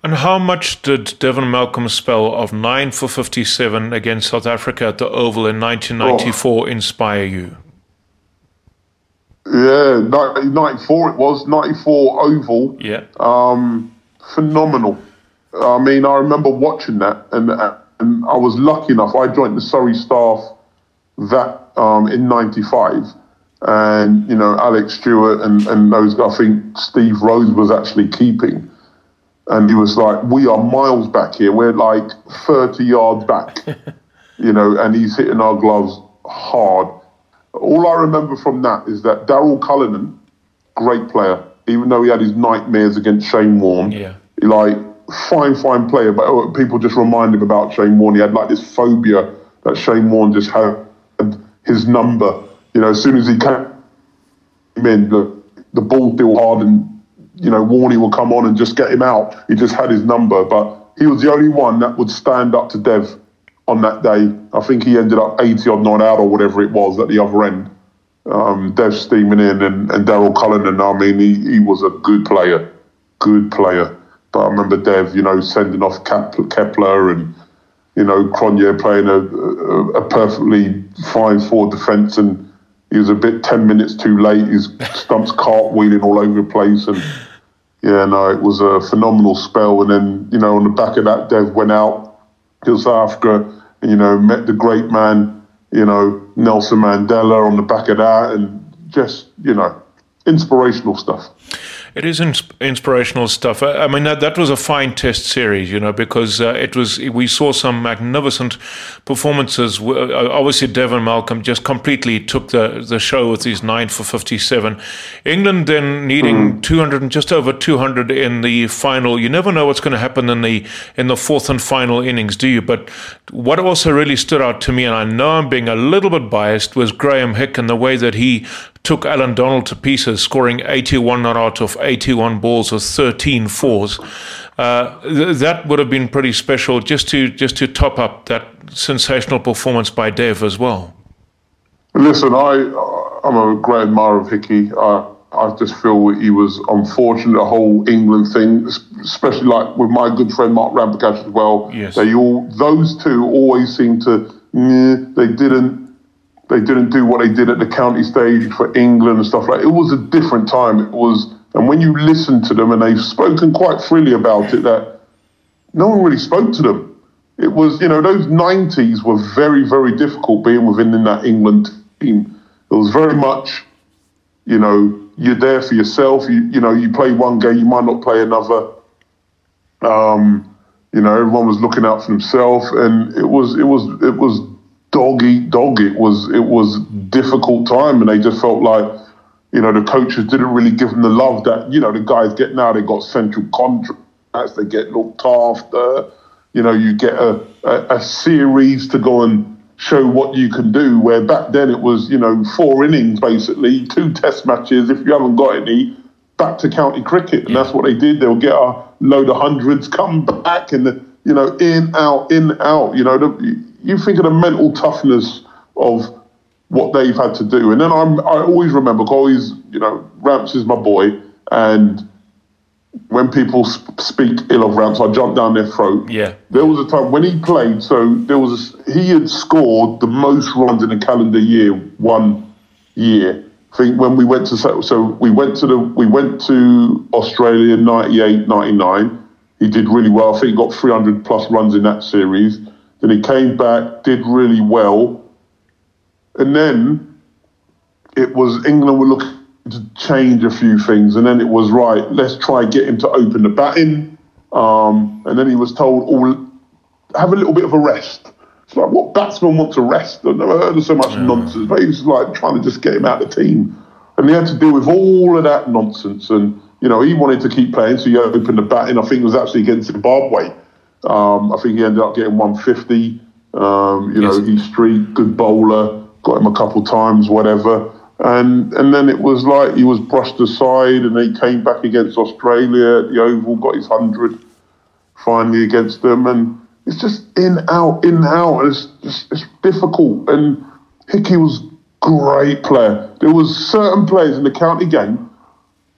And how much did Devon Malcolm's spell of 9 for 57 against South Africa at the Oval in 1994 oh. inspire you? Yeah, 94 it was, 94 Oval. Yeah. Um, phenomenal. I mean, I remember watching that, and, and I was lucky enough. I joined the Surrey staff that um, in '95, and you know Alex Stewart and, and those. I think Steve Rhodes was actually keeping. And he was like, We are miles back here. We're like 30 yards back, you know, and he's hitting our gloves hard. All I remember from that is that Daryl Cullinan, great player, even though he had his nightmares against Shane Warne, yeah. like, fine, fine player, but oh, people just remind him about Shane Warne. He had like this phobia that Shane Warne just had his number. You know, as soon as he came in, the, the ball still hard and you know, Warney will come on and just get him out. He just had his number, but he was the only one that would stand up to Dev on that day. I think he ended up 80 odd not out or whatever it was at the other end. Um, Dev steaming in and, and Daryl Cullinan, I mean, he, he was a good player, good player. But I remember Dev, you know, sending off Kepler and, you know, Cronje playing a, a, a perfectly fine forward defence and he was a bit 10 minutes too late. His stumps cartwheeling all over the place and yeah, no, it was a phenomenal spell. And then, you know, on the back of that, Dev went out to South Africa, and, you know, met the great man, you know, Nelson Mandela on the back of that, and just, you know, inspirational stuff. It is inspirational stuff. I mean, that, that was a fine test series, you know, because uh, it was we saw some magnificent performances. Uh, obviously, Devon Malcolm just completely took the, the show with his nine for 57. England then needing mm. 200 and just over 200 in the final. You never know what's going to happen in the in the fourth and final innings, do you? But what also really stood out to me, and I know I'm being a little bit biased, was Graeme Hick and the way that he took Allan Donald to pieces, scoring 81 not out of 81 balls with 13 fours. Uh, th- that would have been pretty special just to just to top up that sensational performance by Dev as well. Listen, I I'm a great admirer of Hickey. I I just feel he was unfortunate the whole England thing, especially like with my good friend Mark Ramprakash as well. Yes. They all those two always seem to they didn't they didn't do what they did at the county stage for England and stuff like. It was a different time. It was, and when you listen to them, and they've spoken quite freely about it, that no one really spoke to them. It was, you know, those '90s were very, very difficult being within that England team. It was very much, you know, you're there for yourself. You, you know, you play one game, you might not play another. Um, you know, everyone was looking out for themselves, and it was, it was, it was dog eat dog. It was it was difficult time, and they just felt like you know the coaches didn't really give them the love that you know the guys get now. They got central contracts, they get looked after. You know, you get a, a, a series to go and show what you can do. Where back then it was you know four innings basically, two test matches. If you haven't got any, back to county cricket, and that's what they did. They'll get a load of hundreds, come back, and the, you know in out in out. You know the, you think of the mental toughness of what they've had to do. And then I'm, I always remember, always, you know, Ramps is my boy. And when people sp- speak ill of Ramps, I jump down their throat. Yeah. There was a time when he played, so there was, a, he had scored the most runs in a calendar year, one year. I think when we went to, so we went to the, we went to Australia 98, 99. He did really well. I think he got 300 plus runs in that series. Then he came back, did really well. And then it was England were looking to change a few things. And then it was, right, let's try get him to open the batting. Um, and then he was told, oh, have a little bit of a rest. It's like, what batsman wants a rest? I've never heard of so much nonsense. But he was like trying to just get him out of the team. And he had to deal with all of that nonsense. And, you know, he wanted to keep playing, so he opened the batting. I think it was actually against Zimbabwe. Um, I think he ended up getting 150. Um, you yes. know, Heath Streak, good bowler, got him a couple times, whatever. And and then it was like he was brushed aside, and he came back against Australia at the Oval, got his hundred finally against them, and it's just in out in out. It's just, it's difficult. And Hickey was great player. There was certain players in the county game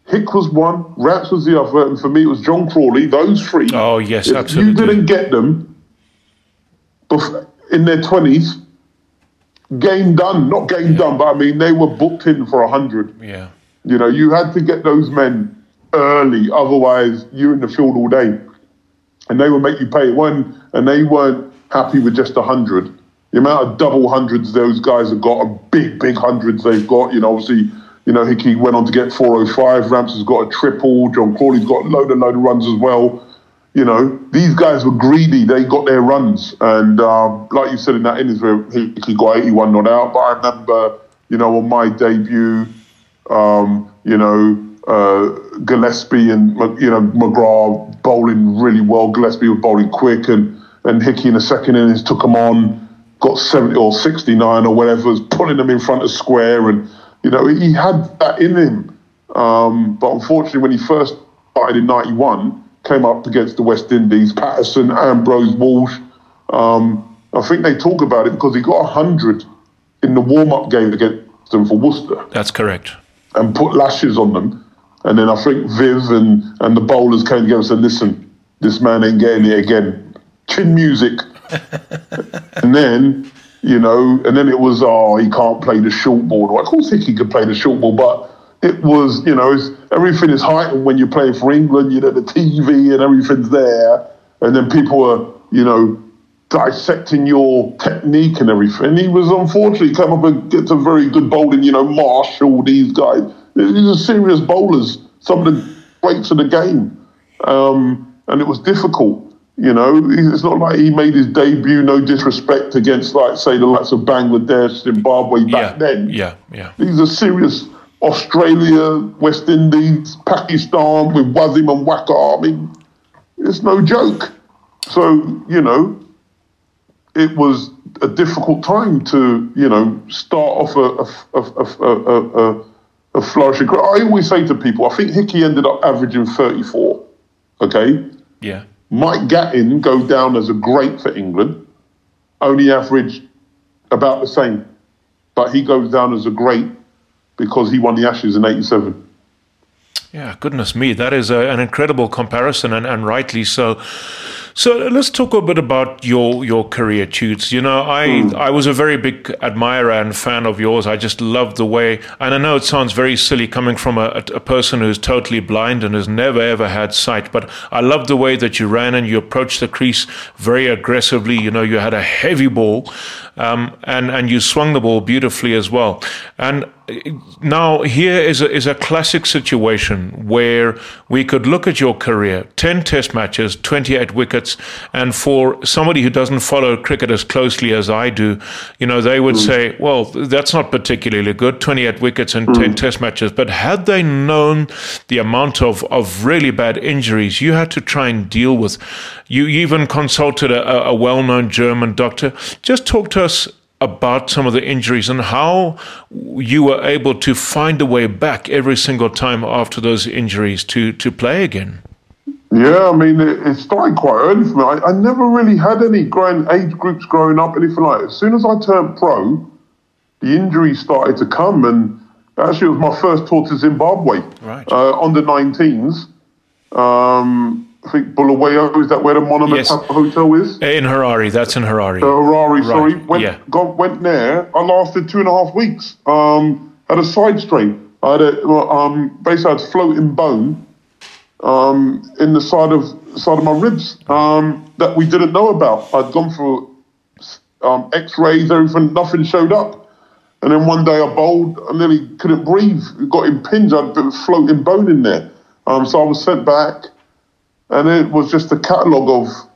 Hick was one, Ramps was the other, and for me it was John Crawley. Those three. Oh yes, if absolutely. You didn't get them in their twenties. Game done, not game yeah. done, but I mean they were booked in for a hundred. Yeah. You know, you had to get those men early, otherwise you're in the field all day, and they would make you pay one, and they weren't happy with just a hundred. The amount of double hundreds those guys have got, a big, big hundreds they've got. You know, obviously you know, Hickey went on to get 405. Ramps has got a triple. John Crawley's got a load and load of runs as well. You know, these guys were greedy. They got their runs. And um, like you said in that innings where Hickey got 81 not out. But I remember, you know, on my debut, um, you know, uh, Gillespie and, you know, McGrath bowling really well. Gillespie was bowling quick. And, and Hickey in the second innings took them on, got 70 or 69 or whatever, was pulling them in front of square and you know, he had that in him. Um, but unfortunately, when he first started in 91, came up against the West Indies, Patterson, Ambrose, Walsh. Um, I think they talk about it because he got 100 in the warm up game against them for Worcester. That's correct. And put lashes on them. And then I think Viv and, and the bowlers came together and said, listen, this man ain't getting it again. Chin music. and then you know, and then it was, oh, he can't play the short ball. Well, of course he could play the short ball, but it was, you know, everything is heightened when you're playing for England, you know, the TV and everything's there. And then people are, you know, dissecting your technique and everything. He was unfortunately come up get some very good bowling, you know, Marshall, these guys. These are serious bowlers, some of the greats of the game. Um, and it was difficult. You know, it's not like he made his debut, no disrespect, against, like, say, the likes of Bangladesh, Zimbabwe back yeah, then. Yeah, yeah. These are serious Australia, West Indies, Pakistan with Wasim and Waqar. I mean, it's no joke. So, you know, it was a difficult time to, you know, start off a, a, a, a, a flourishing career. I always say to people, I think Hickey ended up averaging 34, okay? Yeah. Mike Gatting goes down as a great for England, only averaged about the same, but he goes down as a great because he won the Ashes in '87. Yeah, goodness me, that is a, an incredible comparison, and, and rightly so. So let's talk a bit about your your career, Toots. You know, I mm. I was a very big admirer and fan of yours. I just loved the way, and I know it sounds very silly coming from a, a person who's totally blind and has never ever had sight, but I loved the way that you ran and you approached the crease very aggressively. You know, you had a heavy ball, um, and and you swung the ball beautifully as well. And now here is a, is a classic situation where we could look at your career 10 test matches 28 wickets and for somebody who doesn't follow cricket as closely as I do you know they would mm. say well that's not particularly good 28 wickets and mm. 10 test matches but had they known the amount of, of really bad injuries you had to try and deal with you even consulted a, a well-known German doctor just talk to us about some of the injuries and how you were able to find a way back every single time after those injuries to, to play again. Yeah, I mean, it, it started quite early for me. I, I, never really had any growing age groups growing up, anything like that. As soon as I turned pro, the injuries started to come. And actually, it was my first tour to Zimbabwe right. uh, on the 19s. Um, I think Bulawayo, is that where the Monument yes. Hotel is? In Harare, that's in Harare. Uh, Harare, right. sorry. Went, yeah. got, went there. I lasted two and a half weeks. Um, had a side strain. I had a, um, basically I had floating bone um, in the side of side of my ribs um, that we didn't know about. I'd gone for um, X-rays, everything, nothing showed up. And then one day I bowled, and I nearly couldn't breathe. Got impinged. I had a floating bone in there. Um, so I was sent back and it was just a catalogue of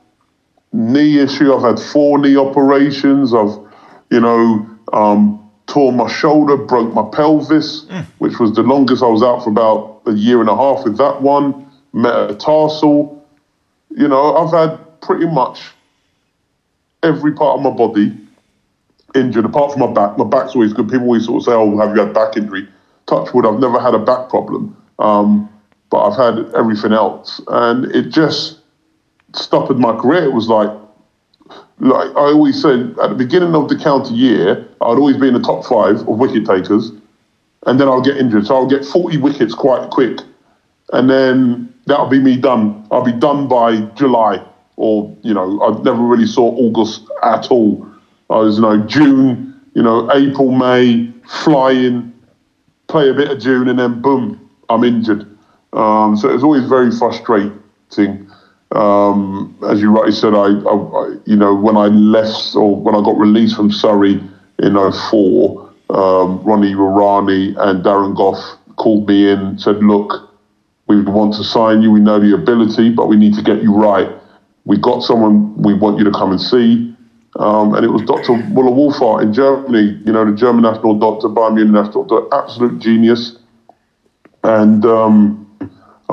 knee issue. I've had four knee operations. I've, you know, um, tore my shoulder, broke my pelvis, mm. which was the longest I was out for about a year and a half with that one. Metatarsal. You know, I've had pretty much every part of my body injured, apart from my back. My back's always good. People always sort of say, "Oh, have you had back injury?" Touch wood, I've never had a back problem. Um, but I've had everything else, and it just stopped my career. It was like, like I always said at the beginning of the county year, I'd always be in the top five of wicket takers, and then I'll get injured, so I'll get forty wickets quite quick, and then that'll be me done. I'll be done by July, or you know, I never really saw August at all. I was, you know, June, you know, April, May, flying, play a bit of June, and then boom, I'm injured. Um, so it's always very frustrating. Um, as you rightly said, I, I, you know, when I left or when I got released from Surrey in 04, um, Ronnie Irani and Darren Gough called me in, said, look, we want to sign you. We know the ability, but we need to get you right. We got someone we want you to come and see. Um, and it was Dr. Müller-Wohlfahrt in Germany, you know, the German national doctor, Bayern Munich national doctor, absolute genius. And um,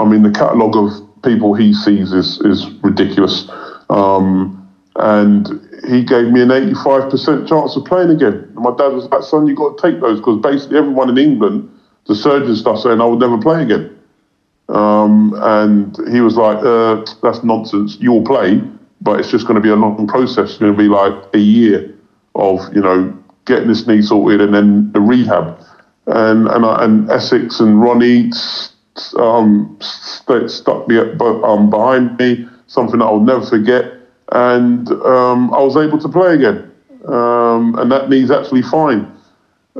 I mean, the catalogue of people he sees is is ridiculous. Um, and he gave me an 85% chance of playing again. And my dad was like, son, you've got to take those because basically everyone in England, the surgeon stuff saying I would never play again. Um, and he was like, uh, that's nonsense. You'll play, but it's just going to be a long process. It's going to be like a year of, you know, getting this knee sorted and then the rehab. And, and, and Essex and Ronnie um, st- stuck me um, behind me, something I'll never forget. And um, I was able to play again. Um, and that knee's actually fine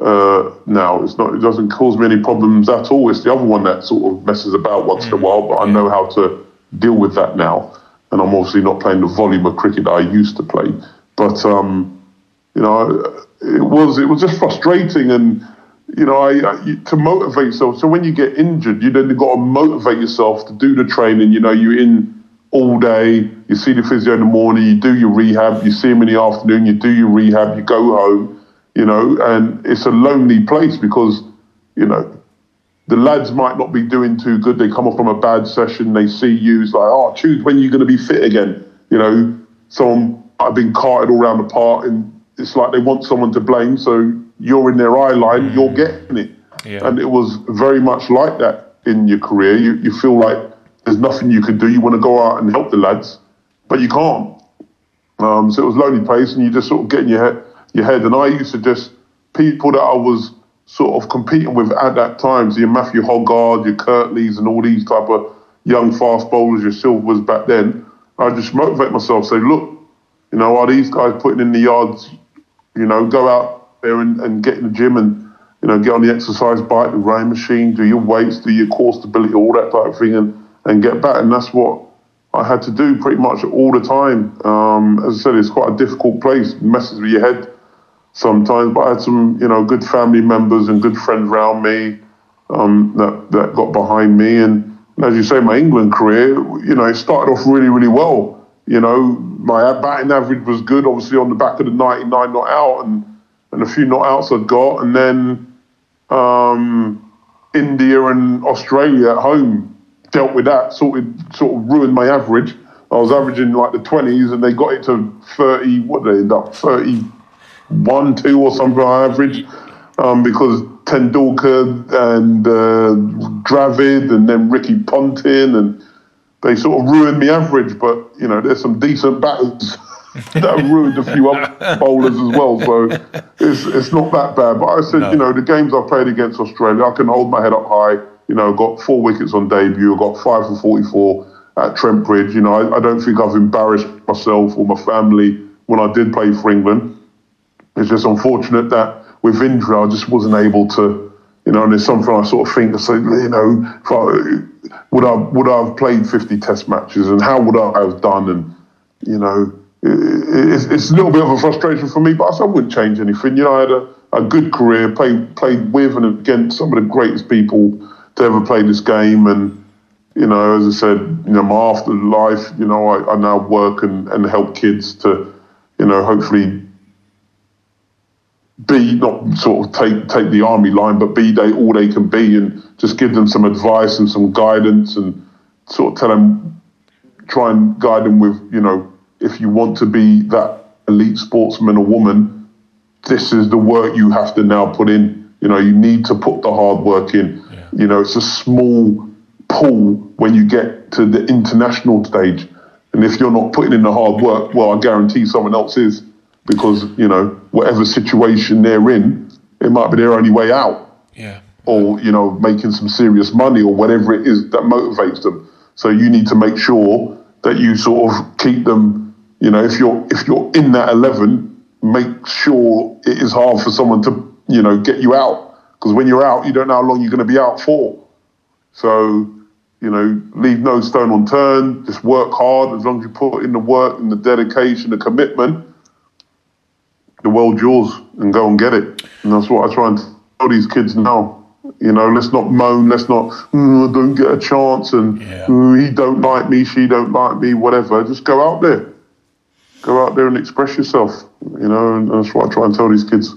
uh, now. It's not. It doesn't cause me any problems at all. It's the other one that sort of messes about once in a while, but I know how to deal with that now. And I'm obviously not playing the volume of cricket that I used to play. But um, you know, it was it was just frustrating and you know, I, I, to motivate yourself. So when you get injured, you then got to motivate yourself to do the training. You know, you're in all day. You see the physio in the morning. You do your rehab. You see him in the afternoon. You do your rehab. You go home. You know, and it's a lonely place because you know the lads might not be doing too good. They come off from a bad session. They see you. It's like, oh, choose when you're going to be fit again. You know, someone have been carted all around the park, and it's like they want someone to blame. So you're in their eye line, mm. you're getting it. Yeah. And it was very much like that in your career. You, you feel like there's nothing you can do. You want to go out and help the lads, but you can't. Um, so it was lonely place, and you just sort of get in your head, your head. And I used to just people that I was sort of competing with at that time, so your Matthew Hoggard, your Kirtleys, and all these type of young fast bowlers, your Silvers back then. I just motivate myself. Say, look, you know, are these guys putting in the yards? You know, go out there and, and get in the gym and you know get on the exercise bike, the rowing machine, do your weights, do your core stability, all that type of thing, and and get back. And that's what I had to do pretty much all the time. Um, as I said, it's quite a difficult place, it messes with your head sometimes. But I had some, you know, good family members and good friends around me um, that that got behind me. And as you say, my England career, you know, it started off really, really well. You know, my batting average was good, obviously on the back of the 99 not out and and a few not outs I'd got, and then um, India and Australia at home dealt with that, sort of sort of ruined my average. I was averaging like the 20s, and they got it to 30. What did they end up? 31, two or something on average, um, because Tendulkar and uh, Dravid, and then Ricky Ponting, and they sort of ruined my average. But you know, there's some decent batters. that ruined a few other bowlers as well. So it's it's not that bad. But I said, no. you know, the games I played against Australia, I can hold my head up high you know, I've got four wickets on debut. I got five for 44 at Trent Bridge. You know, I, I don't think I've embarrassed myself or my family when I did play for England. It's just unfortunate that with injury, I just wasn't able to, you know, and it's something I sort of think, so, you know, I, would I would I have played 50 test matches and how would I have done? And, you know, it's, it's, a little bit of a frustration for me, but I wouldn't change anything. You know, I had a, a good career, played, played with and against some of the greatest people to ever play this game. And, you know, as I said, you know, my afterlife, you know, I, I now work and, and help kids to, you know, hopefully be not sort of take take the army line, but be they all they can be, and just give them some advice and some guidance, and sort of tell them, try and guide them with, you know, if you want to be that elite sportsman or woman, this is the work you have to now put in. You know, you need to put the hard work in. You know, it's a small pool when you get to the international stage. And if you're not putting in the hard work, well, I guarantee someone else is because, you know, whatever situation they're in, it might be their only way out. Yeah. Or, you know, making some serious money or whatever it is that motivates them. So you need to make sure that you sort of keep them, you know, if you're if you're in that eleven, make sure it is hard for someone to, you know, get you out because when you're out, you don't know how long you're going to be out for. So, you know, leave no stone unturned. Just work hard. As long as you put in the work and the dedication, the commitment, the world's yours and go and get it. And that's what I try and tell these kids now. You know, let's not moan. Let's not, mm, don't get a chance and yeah. mm, he don't like me, she don't like me, whatever. Just go out there. Go out there and express yourself. You know, and that's what I try and tell these kids.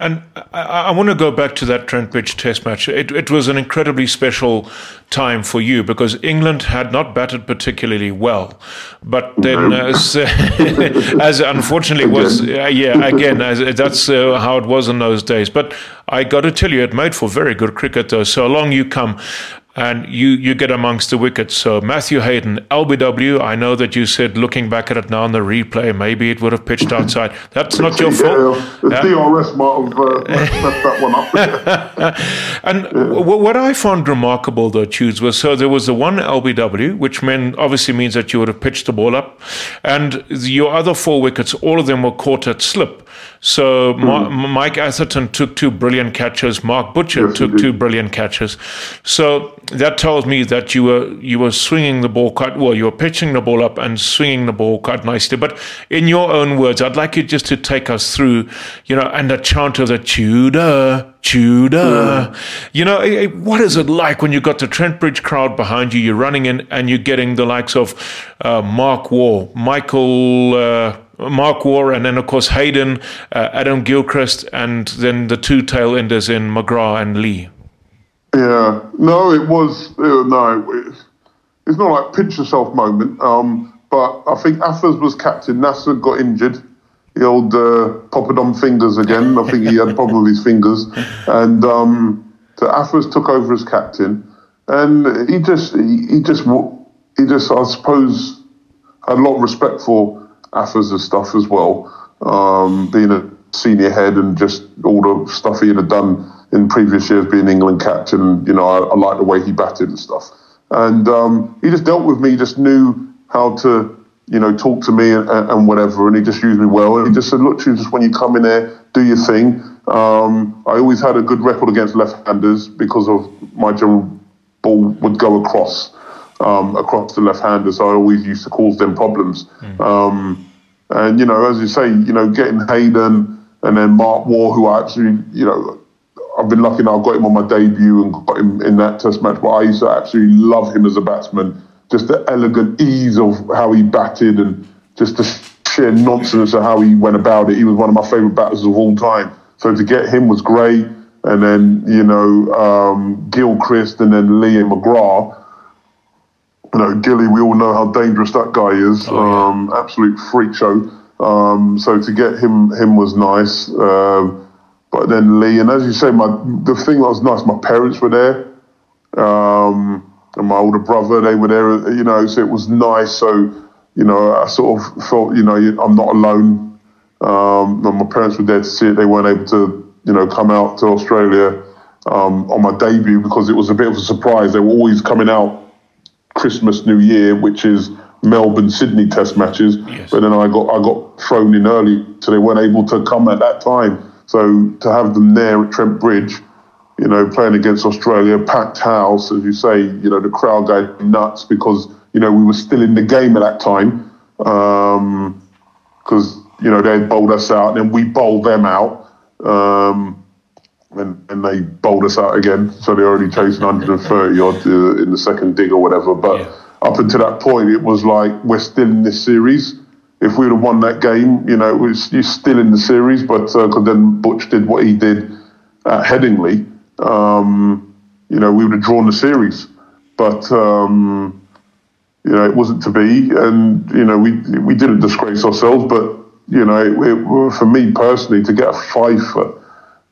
And I, I, want to go back to that Trent Bridge Test match. It, it, was an incredibly special time for you because England had not batted particularly well, but then, as, as unfortunately was, uh, yeah, again, as, that's uh, how it was in those days. But I got to tell you, it made for very good cricket, though. So along you come and you, you get amongst the wickets. So Matthew Hayden, LBW, I know that you said looking back at it now on the replay, maybe it would have pitched outside. That's not your fault. Yeah, the yeah. DRS might have uh, messed that one up. and yeah. what I found remarkable though, Tudes, was so there was the one LBW, which meant obviously means that you would have pitched the ball up, and your other four wickets, all of them were caught at slip. So mm. Mike Atherton took two brilliant catches. Mark Butcher yes, took two brilliant catches. So that tells me that you were you were swinging the ball quite well. You were pitching the ball up and swinging the ball quite nicely. But in your own words, I'd like you just to take us through, you know, and the chant of the Tudor, Tudor. You know, eh, eh, what is it like when you've got the Trent Bridge crowd behind you? You're running in and you're getting the likes of uh, Mark Waugh, Michael. Uh, Mark Waugh, and then of course Hayden, uh, Adam Gilchrist, and then the two tail enders in McGrath and Lee. Yeah, no, it was uh, no, it's not like pinch yourself moment. Um, but I think Afers was captain. Nasser got injured. The old uh, Poppadom fingers again. I think he had problem with his fingers, and um, so Afers took over as captain, and he just he, he just he just I suppose had a lot of respect for Afers and stuff as well. Um, being a senior head and just all the stuff he had done in previous years, being England captain. You know, I, I like the way he batted and stuff. And um, he just dealt with me. Just knew how to you know, talk to me and, and, whatever. And he just used me well. And he just said, look, just when you come in there, do your thing. Um, I always had a good record against left-handers because of my general ball would go across um, across the left-handers. So I always used to cause them problems. Mm. Um, and you know, as you say, you know, getting Hayden and then Mark Waugh, who I actually, you know, I've been lucky now. I got him on my debut and got him in that Test match. But I used to absolutely love him as a batsman. Just the elegant ease of how he batted and just the sheer nonsense of how he went about it. He was one of my favourite batters of all time. So to get him was great. And then you know um, Gilchrist and then Liam McGrath. You know Gilly, we all know how dangerous that guy is. Oh, yeah. um, absolute freak show. Um, so to get him him was nice. Uh, but then Lee, and as you say, my the thing that was nice, my parents were there, um, and my older brother, they were there. You know, so it was nice. So you know, I sort of felt, you know, I'm not alone. Um, my parents were there to see it. They weren't able to, you know, come out to Australia um, on my debut because it was a bit of a surprise. They were always coming out Christmas, New Year, which is Melbourne, Sydney Test matches. Yes. But then I got I got thrown in early, so they weren't able to come at that time. So to have them there at Trent Bridge, you know, playing against Australia, packed house, as you say, you know, the crowd going nuts because, you know, we were still in the game at that time. Because, um, you know, they bowled us out and then we bowled them out. Um, and, and they bowled us out again. So they already chasing 130 odd uh, in the second dig or whatever. But yeah. up until that point, it was like we're still in this series if we'd have won that game, you know, it was, you're still in the series, but because uh, then Butch did what he did at Headingley, um, you know, we would have drawn the series. But, um, you know, it wasn't to be. And, you know, we, we didn't disgrace ourselves, but, you know, it, it, for me personally, to get a fifer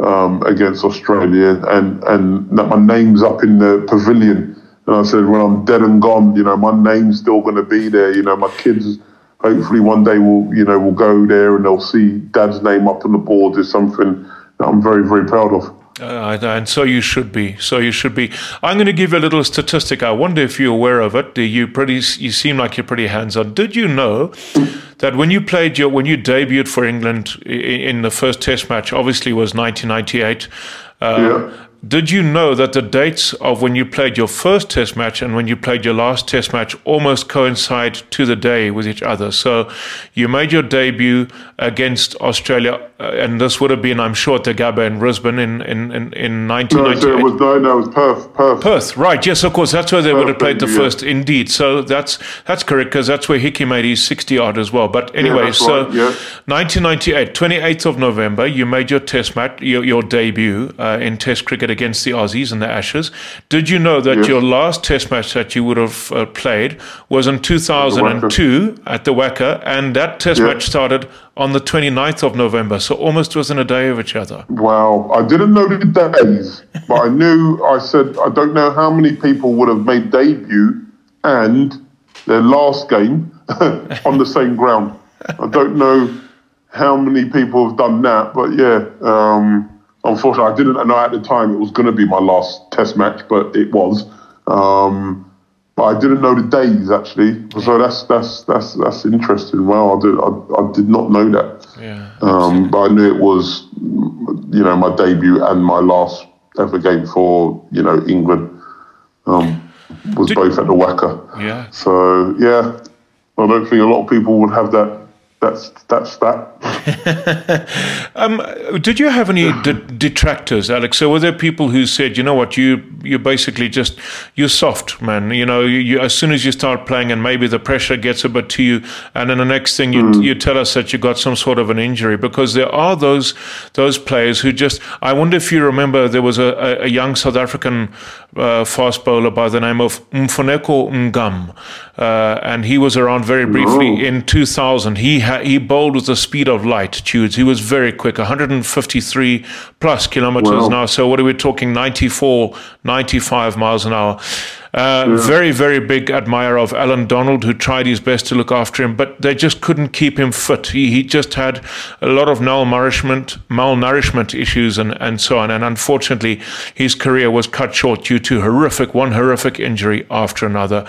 um, against Australia and, and that my name's up in the pavilion. And I said, when I'm dead and gone, you know, my name's still going to be there. You know, my kids hopefully one day we'll you know we'll go there and they'll see dad's name up on the board is something that I'm very very proud of. Uh, and so you should be. So you should be. I'm going to give you a little statistic. I wonder if you're aware of it. You pretty. You seem like you're pretty hands-on. Did you know that when you played your when you debuted for England in the first Test match, obviously was 1998. Uh, yeah. Did you know that the dates of when you played your first test match and when you played your last test match almost coincide to the day with each other? So you made your debut against Australia, uh, and this would have been, I'm sure, at the Gabba in Brisbane in, in, in, in 1998. No, it was, no, no, it was Perth, Perth. Perth, right. Yes, of course. That's where they Perth, would have played the yeah. first, indeed. So that's that's correct because that's where Hickey made his 60 odd as well. But anyway, yeah, so right, yeah. 1998, 28th of November, you made your test match, your, your debut uh, in Test cricket cricket against the Aussies and the Ashes. Did you know that yes. your last Test match that you would have uh, played was in 2002 the at the WACA, and that Test match started on the 29th of November, so almost within a day of each other. Wow, I didn't know the days, but I knew. I said I don't know how many people would have made debut and their last game on the same ground. I don't know how many people have done that, but yeah. Um, unfortunately, I didn't know at the time it was going to be my last Test match, but it was. Um, but I didn't know the days actually, so that's that's that's that's interesting. Well, I did I, I did not know that. Yeah. Um, but I knew it was, you know, my debut and my last ever game for you know England. Um, was did, both at the WACA. Yeah. So yeah, I don't think a lot of people would have that that's that's that. um, did you have any de- detractors, Alex? So were there people who said, you know what, you you basically just you're soft, man. You know, you, you, as soon as you start playing, and maybe the pressure gets a bit to you, and then the next thing you mm. you tell us that you got some sort of an injury, because there are those those players who just. I wonder if you remember there was a, a young South African uh, fast bowler by the name of Mfuneko Ngam, uh, and he was around very briefly oh. in 2000. He ha- he bowled with the speed of light, Tudes. He was very quick, 153 plus kilometers wow. an hour. So what are we talking? 94, 95 miles an hour. Uh, yeah. Very, very big admirer of Allan Donald, who tried his best to look after him, but they just couldn't keep him fit. He, he just had a lot of malnourishment, malnourishment issues and, and so on. And unfortunately, his career was cut short due to horrific, one horrific injury after another.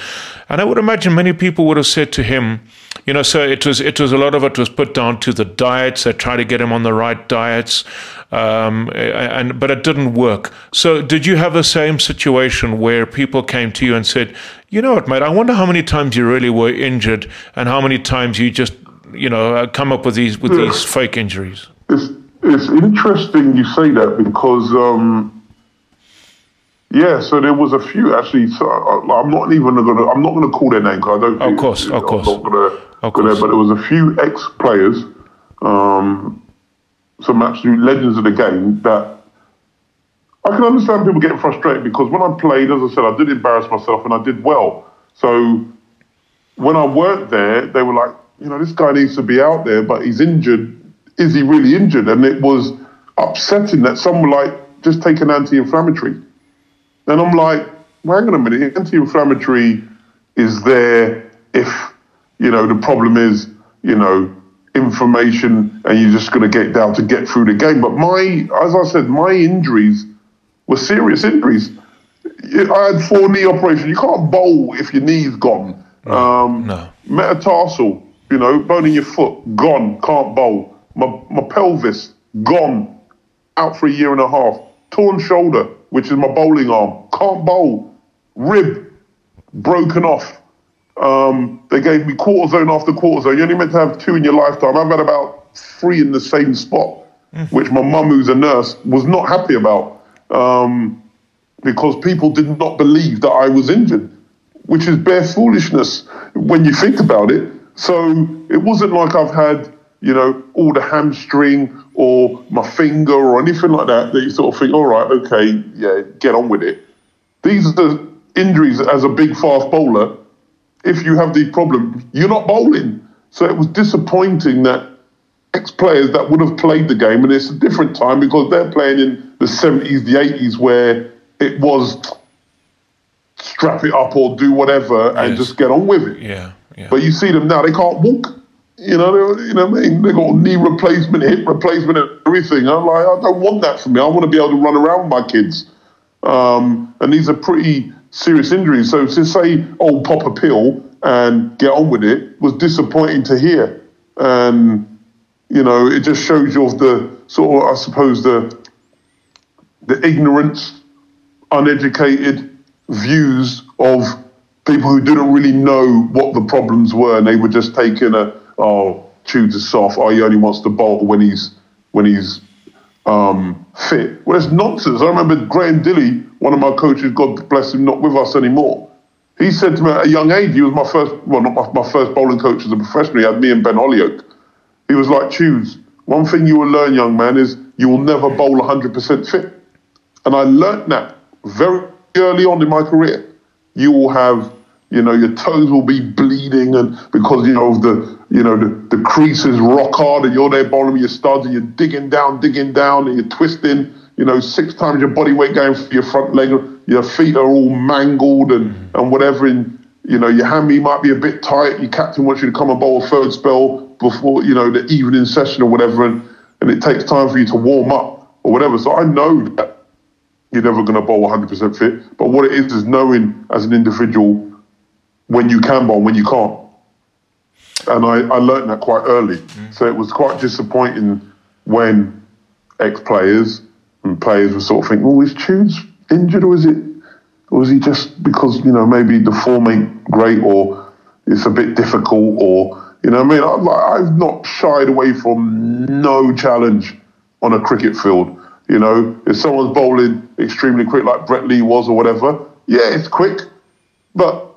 And I would imagine many people would have said to him, you know, so it was it was a lot of it was put down to the diets. They tried to get him on the right diets, um, and but it didn't work. So, did you have the same situation where people came to you and said, "You know what, mate? I wonder how many times you really were injured, and how many times you just, you know, uh, come up with these with yeah. these fake injuries." It's it's interesting you say that because. Um, yeah, so there was a few actually. So I, am not even gonna. I'm not gonna call their name because I don't. Of course, of course. I'm not gonna. Of course. There, but there was a few ex players, um, some absolute legends of the game that I can understand people getting frustrated because when I played, as I said, I did embarrass myself and I did well. So when I weren't there, they were like, you know, this guy needs to be out there, but he's injured. Is he really injured? And it was upsetting that someone like just take an anti-inflammatory and I'm like, well, hang on a minute, anti-inflammatory is there if, you know, the problem is, you know, inflammation and you're just going to get down to get through the game. But my, as I said, my injuries were serious injuries. I had four knee operations. You can't bowl if your knee's gone. No, um, no. Metatarsal, you know, bone in your foot, gone, can't bowl. My, my pelvis, gone, out for a year and a half. Torn shoulder, which is my bowling arm. Can't bowl. Rib broken off. Um, they gave me cortisone after cortisone. You're only meant to have two in your lifetime. I've had about three in the same spot, mm. which my mum, who's a nurse, was not happy about um, because people did not believe that I was injured, which is bare foolishness when you think about it. So it wasn't like I've had, you know, all the hamstring or my finger or anything like that that you sort of think, all right, okay, yeah, get on with it. These are the injuries as a big fast bowler. If you have these problems, you're not bowling. So it was disappointing that ex players that would have played the game, and it's a different time because they're playing in the 70s, the 80s, where it was strap it up or do whatever and just get on with it. Yeah, yeah. But you see them now, they can't walk. You know, you know what I mean? They got knee replacement, hip replacement, and everything. I'm like, I don't want that for me. I want to be able to run around with my kids. Um, and these are pretty serious injuries. So to say, oh, pop a pill and get on with it was disappointing to hear. And, you know, it just shows you of the sort of, I suppose, the the ignorance, uneducated views of people who didn't really know what the problems were and they were just taking a oh, Tudes is soft. Oh, he only wants to bowl when he's when he's um, fit. Well, it's nonsense. I remember Graham Dilley, one of my coaches, God bless him, not with us anymore. He said to me at a young age, he was my first, well, not my, my first bowling coach as a professional. He had me and Ben Hollioake. He was like, Tudes. One thing you will learn, young man, is you will never bowl 100% fit. And I learnt that very early on in my career. You will have you know, your toes will be bleeding, and because you know the you know the, the crease is rock hard, and you're there bowling with your studs, and you're digging down, digging down, and you're twisting. You know, six times your body weight going for your front leg. Your feet are all mangled and mm-hmm. and whatever. And you know, your hammy might be a bit tight. Your captain wants you to come and bowl a third spell before you know the evening session or whatever, and and it takes time for you to warm up or whatever. So I know that you're never going to bowl 100% fit. But what it is is knowing as an individual when you can bowl, when you can't. And I, I learned that quite early. Mm. So it was quite disappointing when ex players and players were sort of thinking, well, is Tudes injured or is it, or is he just because, you know, maybe the form ain't great or it's a bit difficult or, you know I mean? I, I've not shied away from no challenge on a cricket field. You know, if someone's bowling extremely quick like Brett Lee was or whatever, yeah, it's quick. But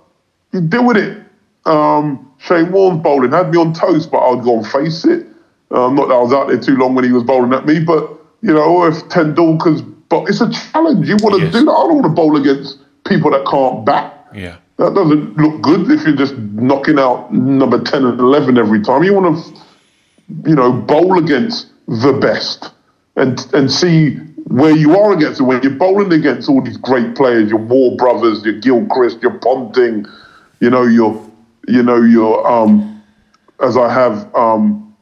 you deal with it. Um, Shane Warne's bowling had me on toast, but I'd go and face it. Um, not that I was out there too long when he was bowling at me, but you know, if Tendulkar's, but it's a challenge. You want to yes. do that. I don't want to bowl against people that can't bat. Yeah. That doesn't look good if you're just knocking out number 10 and 11 every time. You want to, you know, bowl against the best and and see where you are against it. When you're bowling against all these great players, your Waugh brothers, your Gilchrist, your Ponting, you know, your, you know, your, um, as I have um,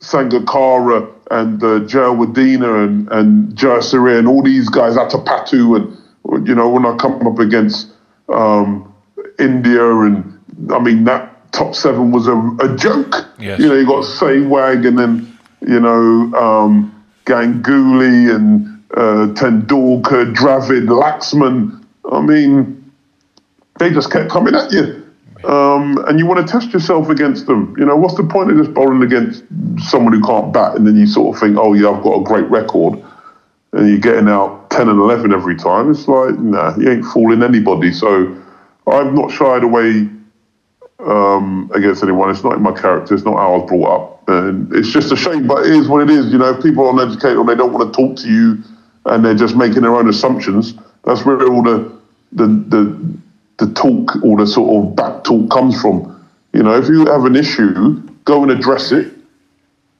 Sangakkara and uh, Jayawardene and, and Jayasuriya and all these guys, Atapattu, and, you know, when I come up against um, India and, I mean, that top seven was a, a joke. Yes. You know, you got Sehwag and then, you know, um, Ganguly and uh, Tendulkar, Dravid, Laxman. I mean, they just kept coming at you. Um, and you want to test yourself against them. You know, what's the point of just bowling against someone who can't bat and then you sort of think, oh, yeah, I've got a great record and you're getting out 10 and 11 every time? It's like, nah, you ain't fooling anybody. So I've not shied away um, against anyone. It's not in my character. It's not how I was brought up. And it's just a shame, but it is what it is. You know, if people aren't educated or they don't want to talk to you and they're just making their own assumptions, that's where all the, the, the, the talk or the sort of back talk comes from. You know, if you have an issue, go and address it,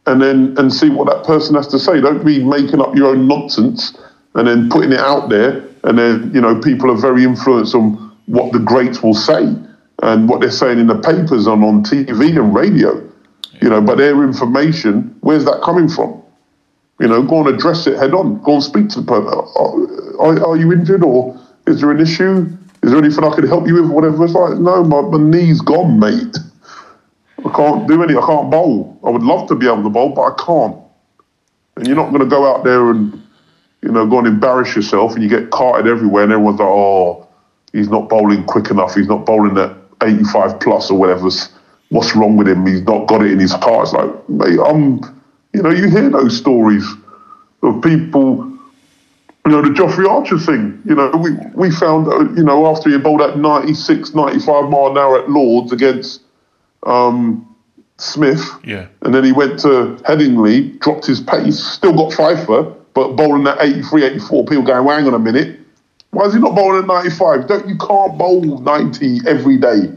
and then and see what that person has to say. Don't be making up your own nonsense and then putting it out there, and then you know people are very influenced on what the greats will say and what they're saying in the papers and on TV and radio. You know, but their information, where's that coming from? You know, go and address it head on. Go and speak to the person. Uh, uh, are, are you injured or is there an issue? Is there anything I can help you with? Whatever. It's like, no, my, my knee's gone, mate. I can't do any. I can't bowl. I would love to be able to bowl, but I can't. And you're not going to go out there and, you know, go and embarrass yourself and you get carted everywhere and everyone's like, oh, he's not bowling quick enough. He's not bowling at 85 plus or whatever. What's wrong with him? He's not got it in his heart. It's like, mate, I'm, you know, you hear those stories of people you know, the Jofra Archer thing, you know, we, we found, uh, you know, after he bowled at 96, 95 mile an hour at Lords against um, Smith, Yeah. and then he went to Headingley, dropped his pace, still got five for, but bowling at 83, 84, people going, hang on a minute, why is he not bowling at 95? Don't, you can't bowl 90 every day.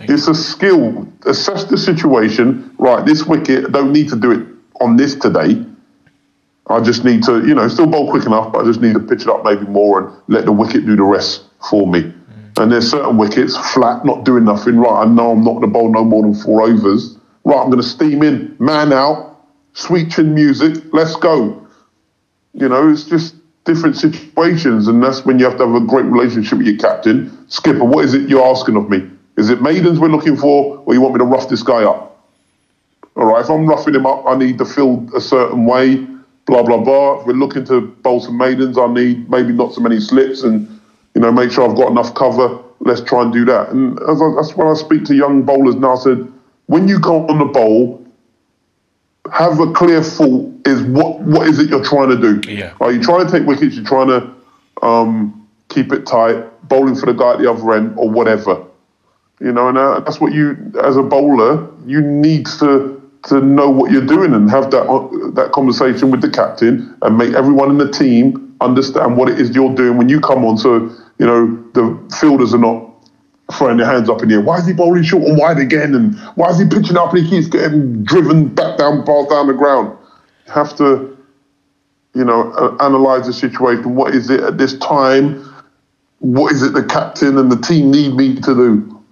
It's a skill. Assess the situation. Right, this wicket, don't need to do it on this today. I just need to, you know, still bowl quick enough, but I just need to pitch it up maybe more and let the wicket do the rest for me. Mm. And there's certain wickets flat, not doing nothing. Right, I know I'm not going to bowl no more than four overs. Right, I'm going to steam in, man out, sweet chin music, let's go. You know, it's just different situations, and that's when you have to have a great relationship with your captain. Skipper, what is it you're asking of me? Is it maidens we're looking for, or you want me to rough this guy up? All right, if I'm roughing him up, I need to feel a certain way, blah, blah, blah. If we're looking to bowl some maidens, I need maybe not so many slips and, you know, make sure I've got enough cover. Let's try and do that. And as I, that's when I speak to young bowlers now, I said, when you go on the bowl, have a clear thought is what, what is it you're trying to do? Yeah. Are you trying to take wickets? You're trying to um, keep it tight, bowling for the guy at the other end or whatever. You know, and uh, that's what you, as a bowler, you need to to know what you're doing and have that uh, that conversation with the captain and make everyone in the team understand what it is you're doing when you come on. So you know the fielders are not throwing their hands up in the air. Why is he bowling short and wide again? And why is he pitching up and he keeps getting driven back down, balls down the ground? You have to, you know, uh, analyze the situation. What is it at this time? What is it the captain and the team need me to do?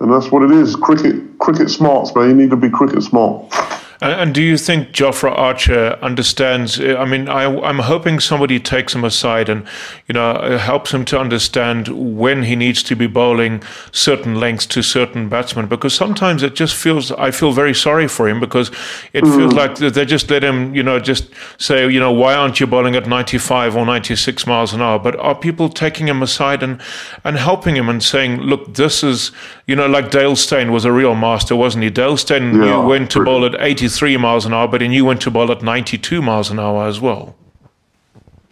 And that's what it is. Cricket, cricket smarts, man. You need to be cricket smart. And, do you think Jofra Archer understands? I mean, I, I'm hoping somebody takes him aside and, you know, helps him to understand when he needs to be bowling certain lengths to certain batsmen. Because sometimes it just feels, I feel very sorry for him because it feels mm. like they just let him, you know, just say, you know, why aren't you bowling at 95 or 96 miles an hour? But are people taking him aside and, and helping him and saying, look, this is, you know, like Dale Steyn was a real master, wasn't he? Dale Steyn Yeah, knew when to bowl at 83 miles an hour, but he knew when to bowl at 92 miles an hour as well.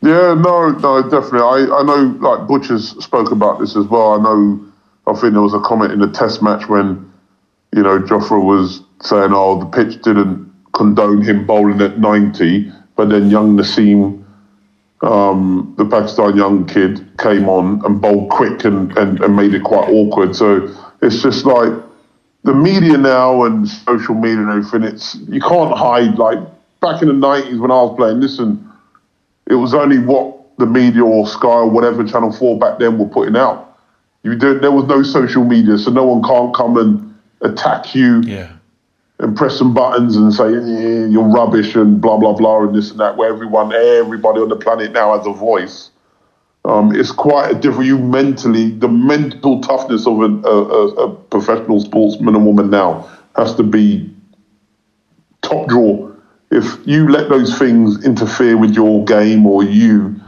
Yeah, no, no, definitely. I, I know, like Butcher's spoke about this as well. I know, I think there was a comment in the Test match when, you know, Jofra was saying, "Oh, the pitch didn't condone him bowling at 90," but then young Naseem, um, the Pakistan young kid, came on and bowled quick and, and, and made it quite awkward. So it's just like the media now and social media and everything. It's you can't hide. Like back in the 90s when I was playing, listen it was only what the media or Sky or whatever Channel Four back then were putting out. You there was no social media, so no one can't come and attack you Yeah. and press some buttons and say yeah, you're rubbish and blah blah blah and this and that. Where everyone, everybody on the planet now has a voice. Um, it's quite a different. You mentally, the mental toughness of a, a, a professional sportsman and woman now has to be top draw. If you let those things interfere with your game or you,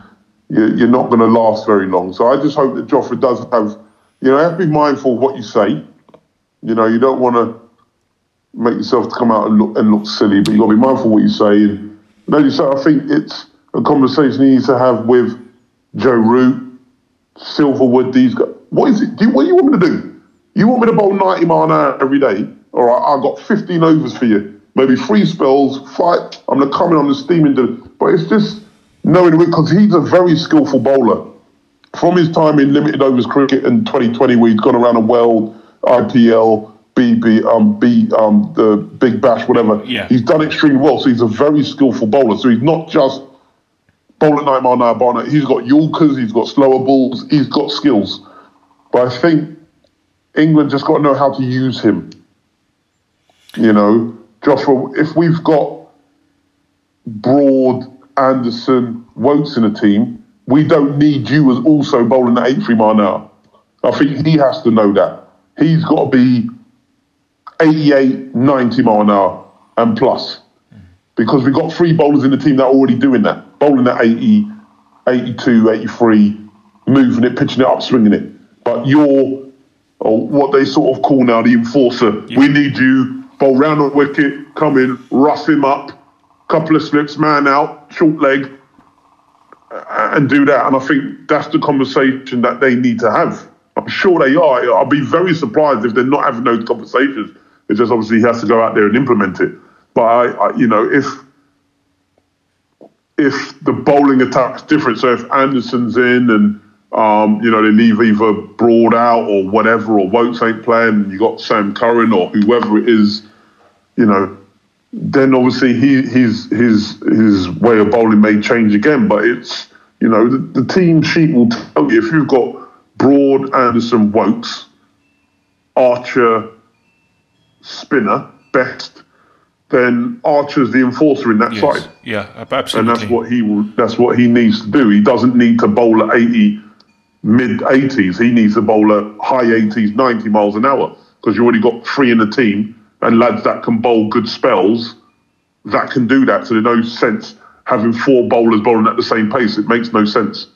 you're not going to last very long. So I just hope that Jofra does have, you know, have to be mindful of what you say. You know, you don't want to make yourself come out and look and look silly, but you've got to be mindful of what you say. And you say, I think it's a conversation he needs to have with Joe Root, Silverwood. These guys. What is it? Do you, what do you want me to do? You want me to bowl 90 mile an hour every day? All right, I've got 15 overs for you. Maybe three spells, fight. I'm going to come in on the steaming. But it's just knowing because he's a very skillful bowler. From his time in limited overs cricket in 2020, where he's gone around the world, IPL, BB, um, B, um, the Big Bash, whatever. Yeah. He's done extremely well. So he's a very skillful bowler. So he's not just bowl at night mile an hour bowler. He's got Yorkers, he's got slower balls, he's got skills. But I think England just got to know how to use him. You know, Jofra, if we've got Broad, Anderson, Woakes in a team, we don't need you as also bowling at 83 mile an hour. I think he has to know that. He's got to be 88, 90 mile an hour and plus. Because we've got three bowlers in the team that are already doing that. Bowling at 80, 82, 83, moving it, pitching it up, swinging it. But you're, or what they sort of call now the enforcer. Yeah. We need you, bowl round the wicket, come in, rough him up, couple of slips, man out, short leg, and do that. And I think that's the conversation that they need to have. I'm sure they are. I'll be very surprised if they're not having those conversations. It's just obviously he has to go out there and implement it. But I, I you know, if if the bowling attack's different, so if Anderson's in and um, you know they leave either Broad out or whatever, or Woakes ain't playing, you got Sam Curran or whoever it is, you know, then obviously he, his his his way of bowling may change again. But it's you know the, the team sheet will tell you if you've got Broad, Anderson, Woakes, Archer, Spinner, Best, then Archer's the enforcer in that Yes. side, Yeah, absolutely. and that's what he will. That's what he needs to do. He doesn't need to bowl at eighty, mid eighties. He needs to bowl at high eighties, ninety miles an hour because you already got three in the team and lads that can bowl good spells that can do that. So there's no sense having four bowlers bowling at the same pace. It makes no sense.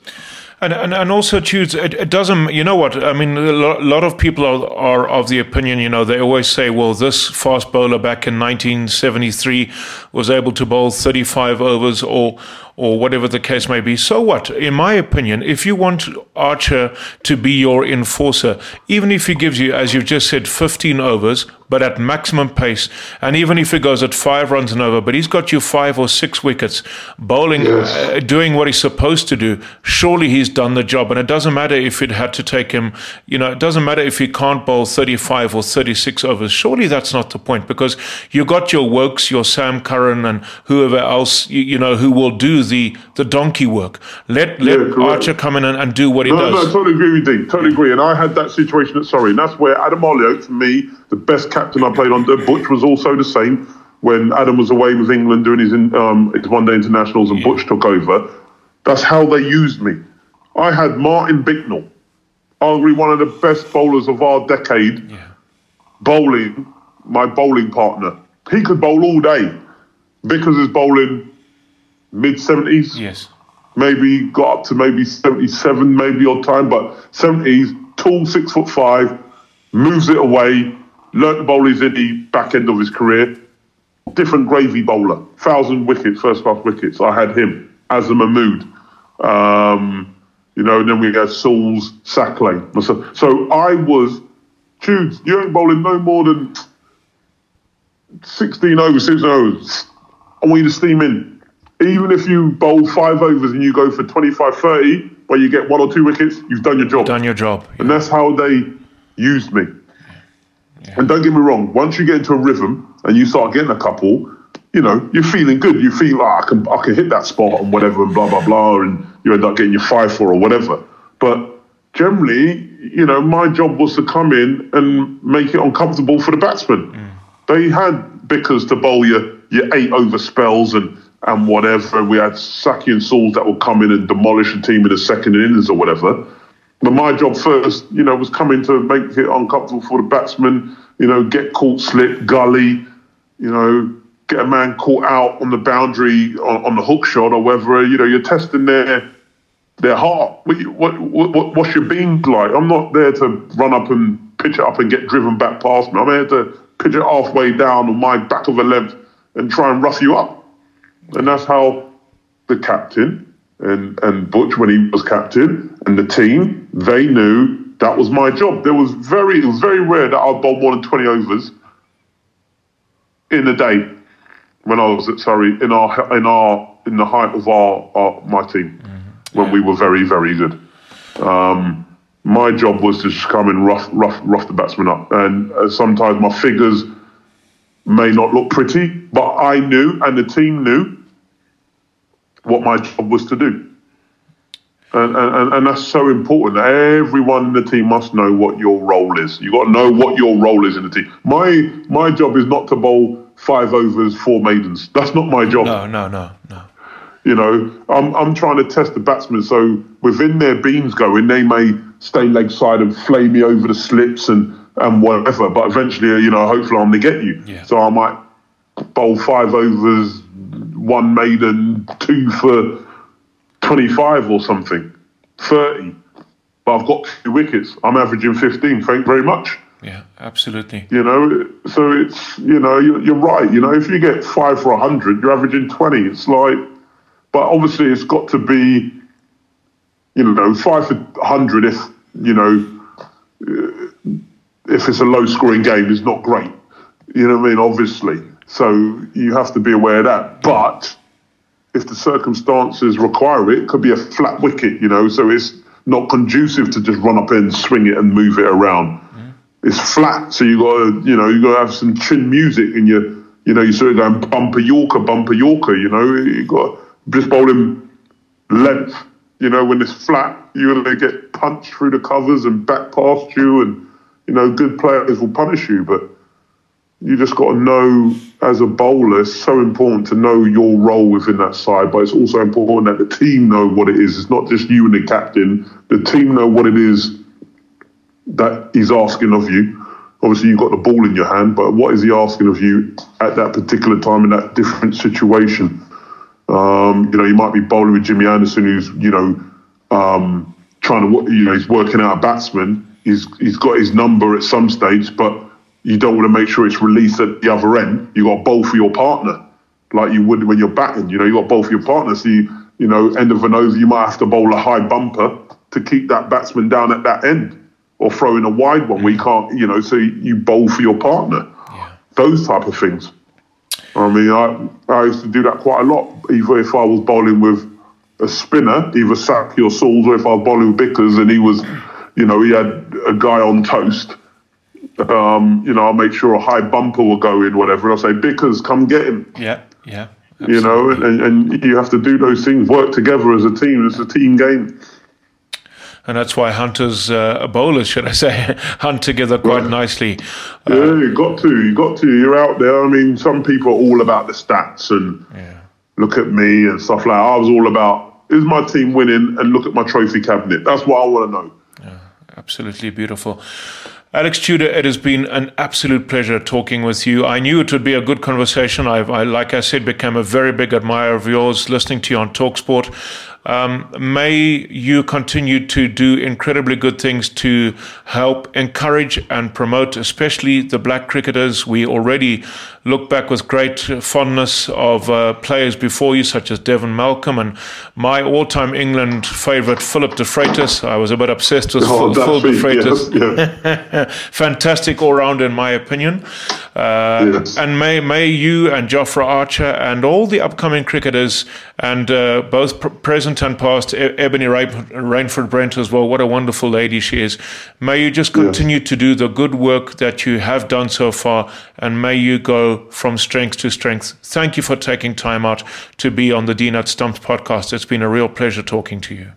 And, and and also, Tudes, it, it doesn't. You know what? I mean, a lot of people are, are of the opinion. You know, they always say, "Well, this fast bowler back in 1973 was able to bowl 35 overs, or or whatever the case may be." So what? In my opinion, if you want Archer to be your enforcer, even if he gives you, as you've just said, 15 overs, but at maximum pace, and even if he goes at five runs and over, but he's got you five or six wickets, bowling, Yes. uh, doing what he's supposed to do, surely he's done the job. And it doesn't matter if it had to take him, you know, it doesn't matter if he can't bowl 35 or 36 overs. Surely that's not the point because you got your Woakes, your Sam Curran, and whoever else, you, you know, who will do the, the donkey work. Let, let Yeah. Archer come in and, and do what he No, no, does. totally agree with you. Totally agree. And I had that situation at Surrey, and that's where Adam Hollioake, for me, the best captain I played under. Butch was also the same when Adam was away with England doing his in, um, his one day internationals, and Butch took over. That's how they used me. I had Martin Bicknell, arguably one of the best bowlers of our decade, Yeah. bowling my bowling partner. He could bowl all day. Bickers is bowling mid seventies Yes. maybe got up to maybe 77 maybe odd time, but 70s, tall, six foot five, moves it away, learnt to bowl his in the back end of his career. Different gravy bowler, thousand wickets, first class wickets. I had him, Azhar Mahmood. Um, you know, then we had Sauls, Sackley. So, so I was, Tudes, you ain't bowling no more than 16 overs, 16 overs. I want you to steam in. Even if you bowl five overs and you go for 25 30, where you get one or two wickets, you've done your job. Done your job. And that's how they used me. And don't get me wrong, once you get into a rhythm and you start getting a couple, you know, you're feeling good. You feel like I can I can hit that spot and whatever and blah blah blah and you end up getting your five for or whatever. But generally, you know, my job was to come in and make it uncomfortable for the batsman. Mm. They had Bickers to bowl your your eight over spells and and whatever. We had Saki and Sauls that would come in and demolish a team in the second innings or whatever. But my job first, you know, was coming to make it uncomfortable for the batsman, you know, get caught slip, gully, you know, get a man caught out on the boundary on, on the hook shot or whether, you know, you're testing their their heart. What, what, what, what's your beans like? I'm not there to run up and pitch it up and get driven back past me. I'm here to pitch it halfway down on my back of a length and try and rough you up. And that's how the captain and, and Butch, when he was captain, and the team, they knew that was my job. There was very, it was very rare that I'd bowl more than 20 overs in a day when I was at Surrey in our in our in the height of our, our my team mm-hmm. when yeah. we were very very good. Um, my job was to just come and rough rough rough the batsman up, and uh, sometimes my figures may not look pretty, but I knew and the team knew what my job was to do. And, and, and that's so important. Everyone in the team must know what your role is. You've got to know what your role is in the team. My my job is not to bowl five overs, four maidens. That's not my job. No, no, no, no. You know, I'm I'm trying to test the batsmen. So within their beams going, they may stay leg side and flay me over the slips and and whatever. But eventually, you know, hopefully I'm going to get you. Yeah. So I might bowl five overs, one maiden, two for 25 or something, 30. But I've got two wickets. I'm averaging 15. Thank very much. Yeah, absolutely. You know, so it's, you know, you're, you're right. You know, if you get five for 100, you're averaging 20. It's like, but obviously it's got to be, you know, five for 100 if, you know, if it's a low scoring game, is not great. You know what I mean? Obviously. So you have to be aware of that. But if the circumstances require it, it could be a flat wicket, you know, so it's not conducive to just run up and swing it and move it around. Mm. It's flat, so you got to, you know, you got to have some chin music and you, you know, you sort of going bumper Yorker, bumper Yorker, you know, you got just bowling length, you know, when it's flat, you're going to get punched through the covers and back past you, and you know, good players will punish you, but you just got to know as a bowler, it's so important to know your role within that side, but it's also important that the team know what it is. It's not just you and the captain. The team know what it is that he's asking of you. Obviously, you've got the ball in your hand, but what is he asking of you at that particular time in that different situation? Um, you know, you might be bowling with Jimmy Anderson, who's you know um, trying to, you know, he's working out a batsman. He's he's got his number at some stage, but you don't want to make sure it's released at the other end. You got both for your partner, like you would when you're batting. You know, you got both for your partner. So you, you know, end of an over, you might have to bowl a high bumper to keep that batsman down at that end, or throw in a wide one where you can't. You know, so you bowl for your partner. Yeah. Those type of things. I mean, I I used to do that quite a lot. Either if I was bowling with a spinner, either Saki or Sauls, or if I was bowling with Bickers and he was, you know, he had a guy on toast um, you know, I'll make sure a high bumper will go in, whatever. And I'll say, Bickers, come get him. Yeah, yeah. Absolutely. You know, and, and you have to do those things, work together as a team. It's a team game. And that's why hunters, uh, bowlers, should I say, hunt together quite nicely. Uh, yeah, you got to, you got to. You're out there. I mean, some people are all about the stats and yeah. look at me and stuff like that. I was all about, is my team winning? And look at my trophy cabinet. That's what I want to know. Yeah, absolutely beautiful. Alex Tudor, it has been an absolute pleasure talking with you. I knew it would be a good conversation. I've, I, like I said, became a very big admirer of yours, listening to you on Talksport. Um, may you continue to do incredibly good things to help encourage and promote, especially the black cricketers. We already look back with great fondness of uh, players before you, such as Devon Malcolm and my all-time England favourite Philip de Freitas. I was a bit obsessed with oh, Phil, de Freitas. Yes, yeah. Fantastic all-round, in my opinion. Uh, yes. And may may you and Jofra Archer and all the upcoming cricketers and uh, both pr- present and past, e- Ebony Rainford Brent as well. What a wonderful lady she is. May you just continue yes. to do the good work that you have done so far, and may you go from strength to strength. Thank you for taking time out to be on the Dean at Stumps podcast. It's been a real pleasure talking to you.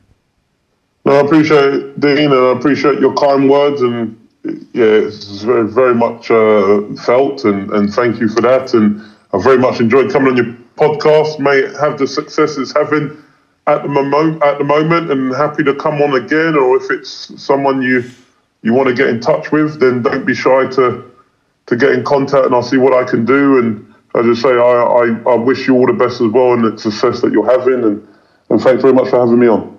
No, I appreciate Dean, and I appreciate your kind words and yeah, it's very, very much uh, felt, and, and thank you for that. And I very much enjoyed coming on your podcast may have the success it's having at the moment. At the moment, and happy to come on again. Or if it's someone you you want to get in touch with, then don't be shy to to get in contact, and I'll see what I can do. And as I say, I, I, I wish you all the best as well, and the success that you're having. And, and thanks very much for having me on.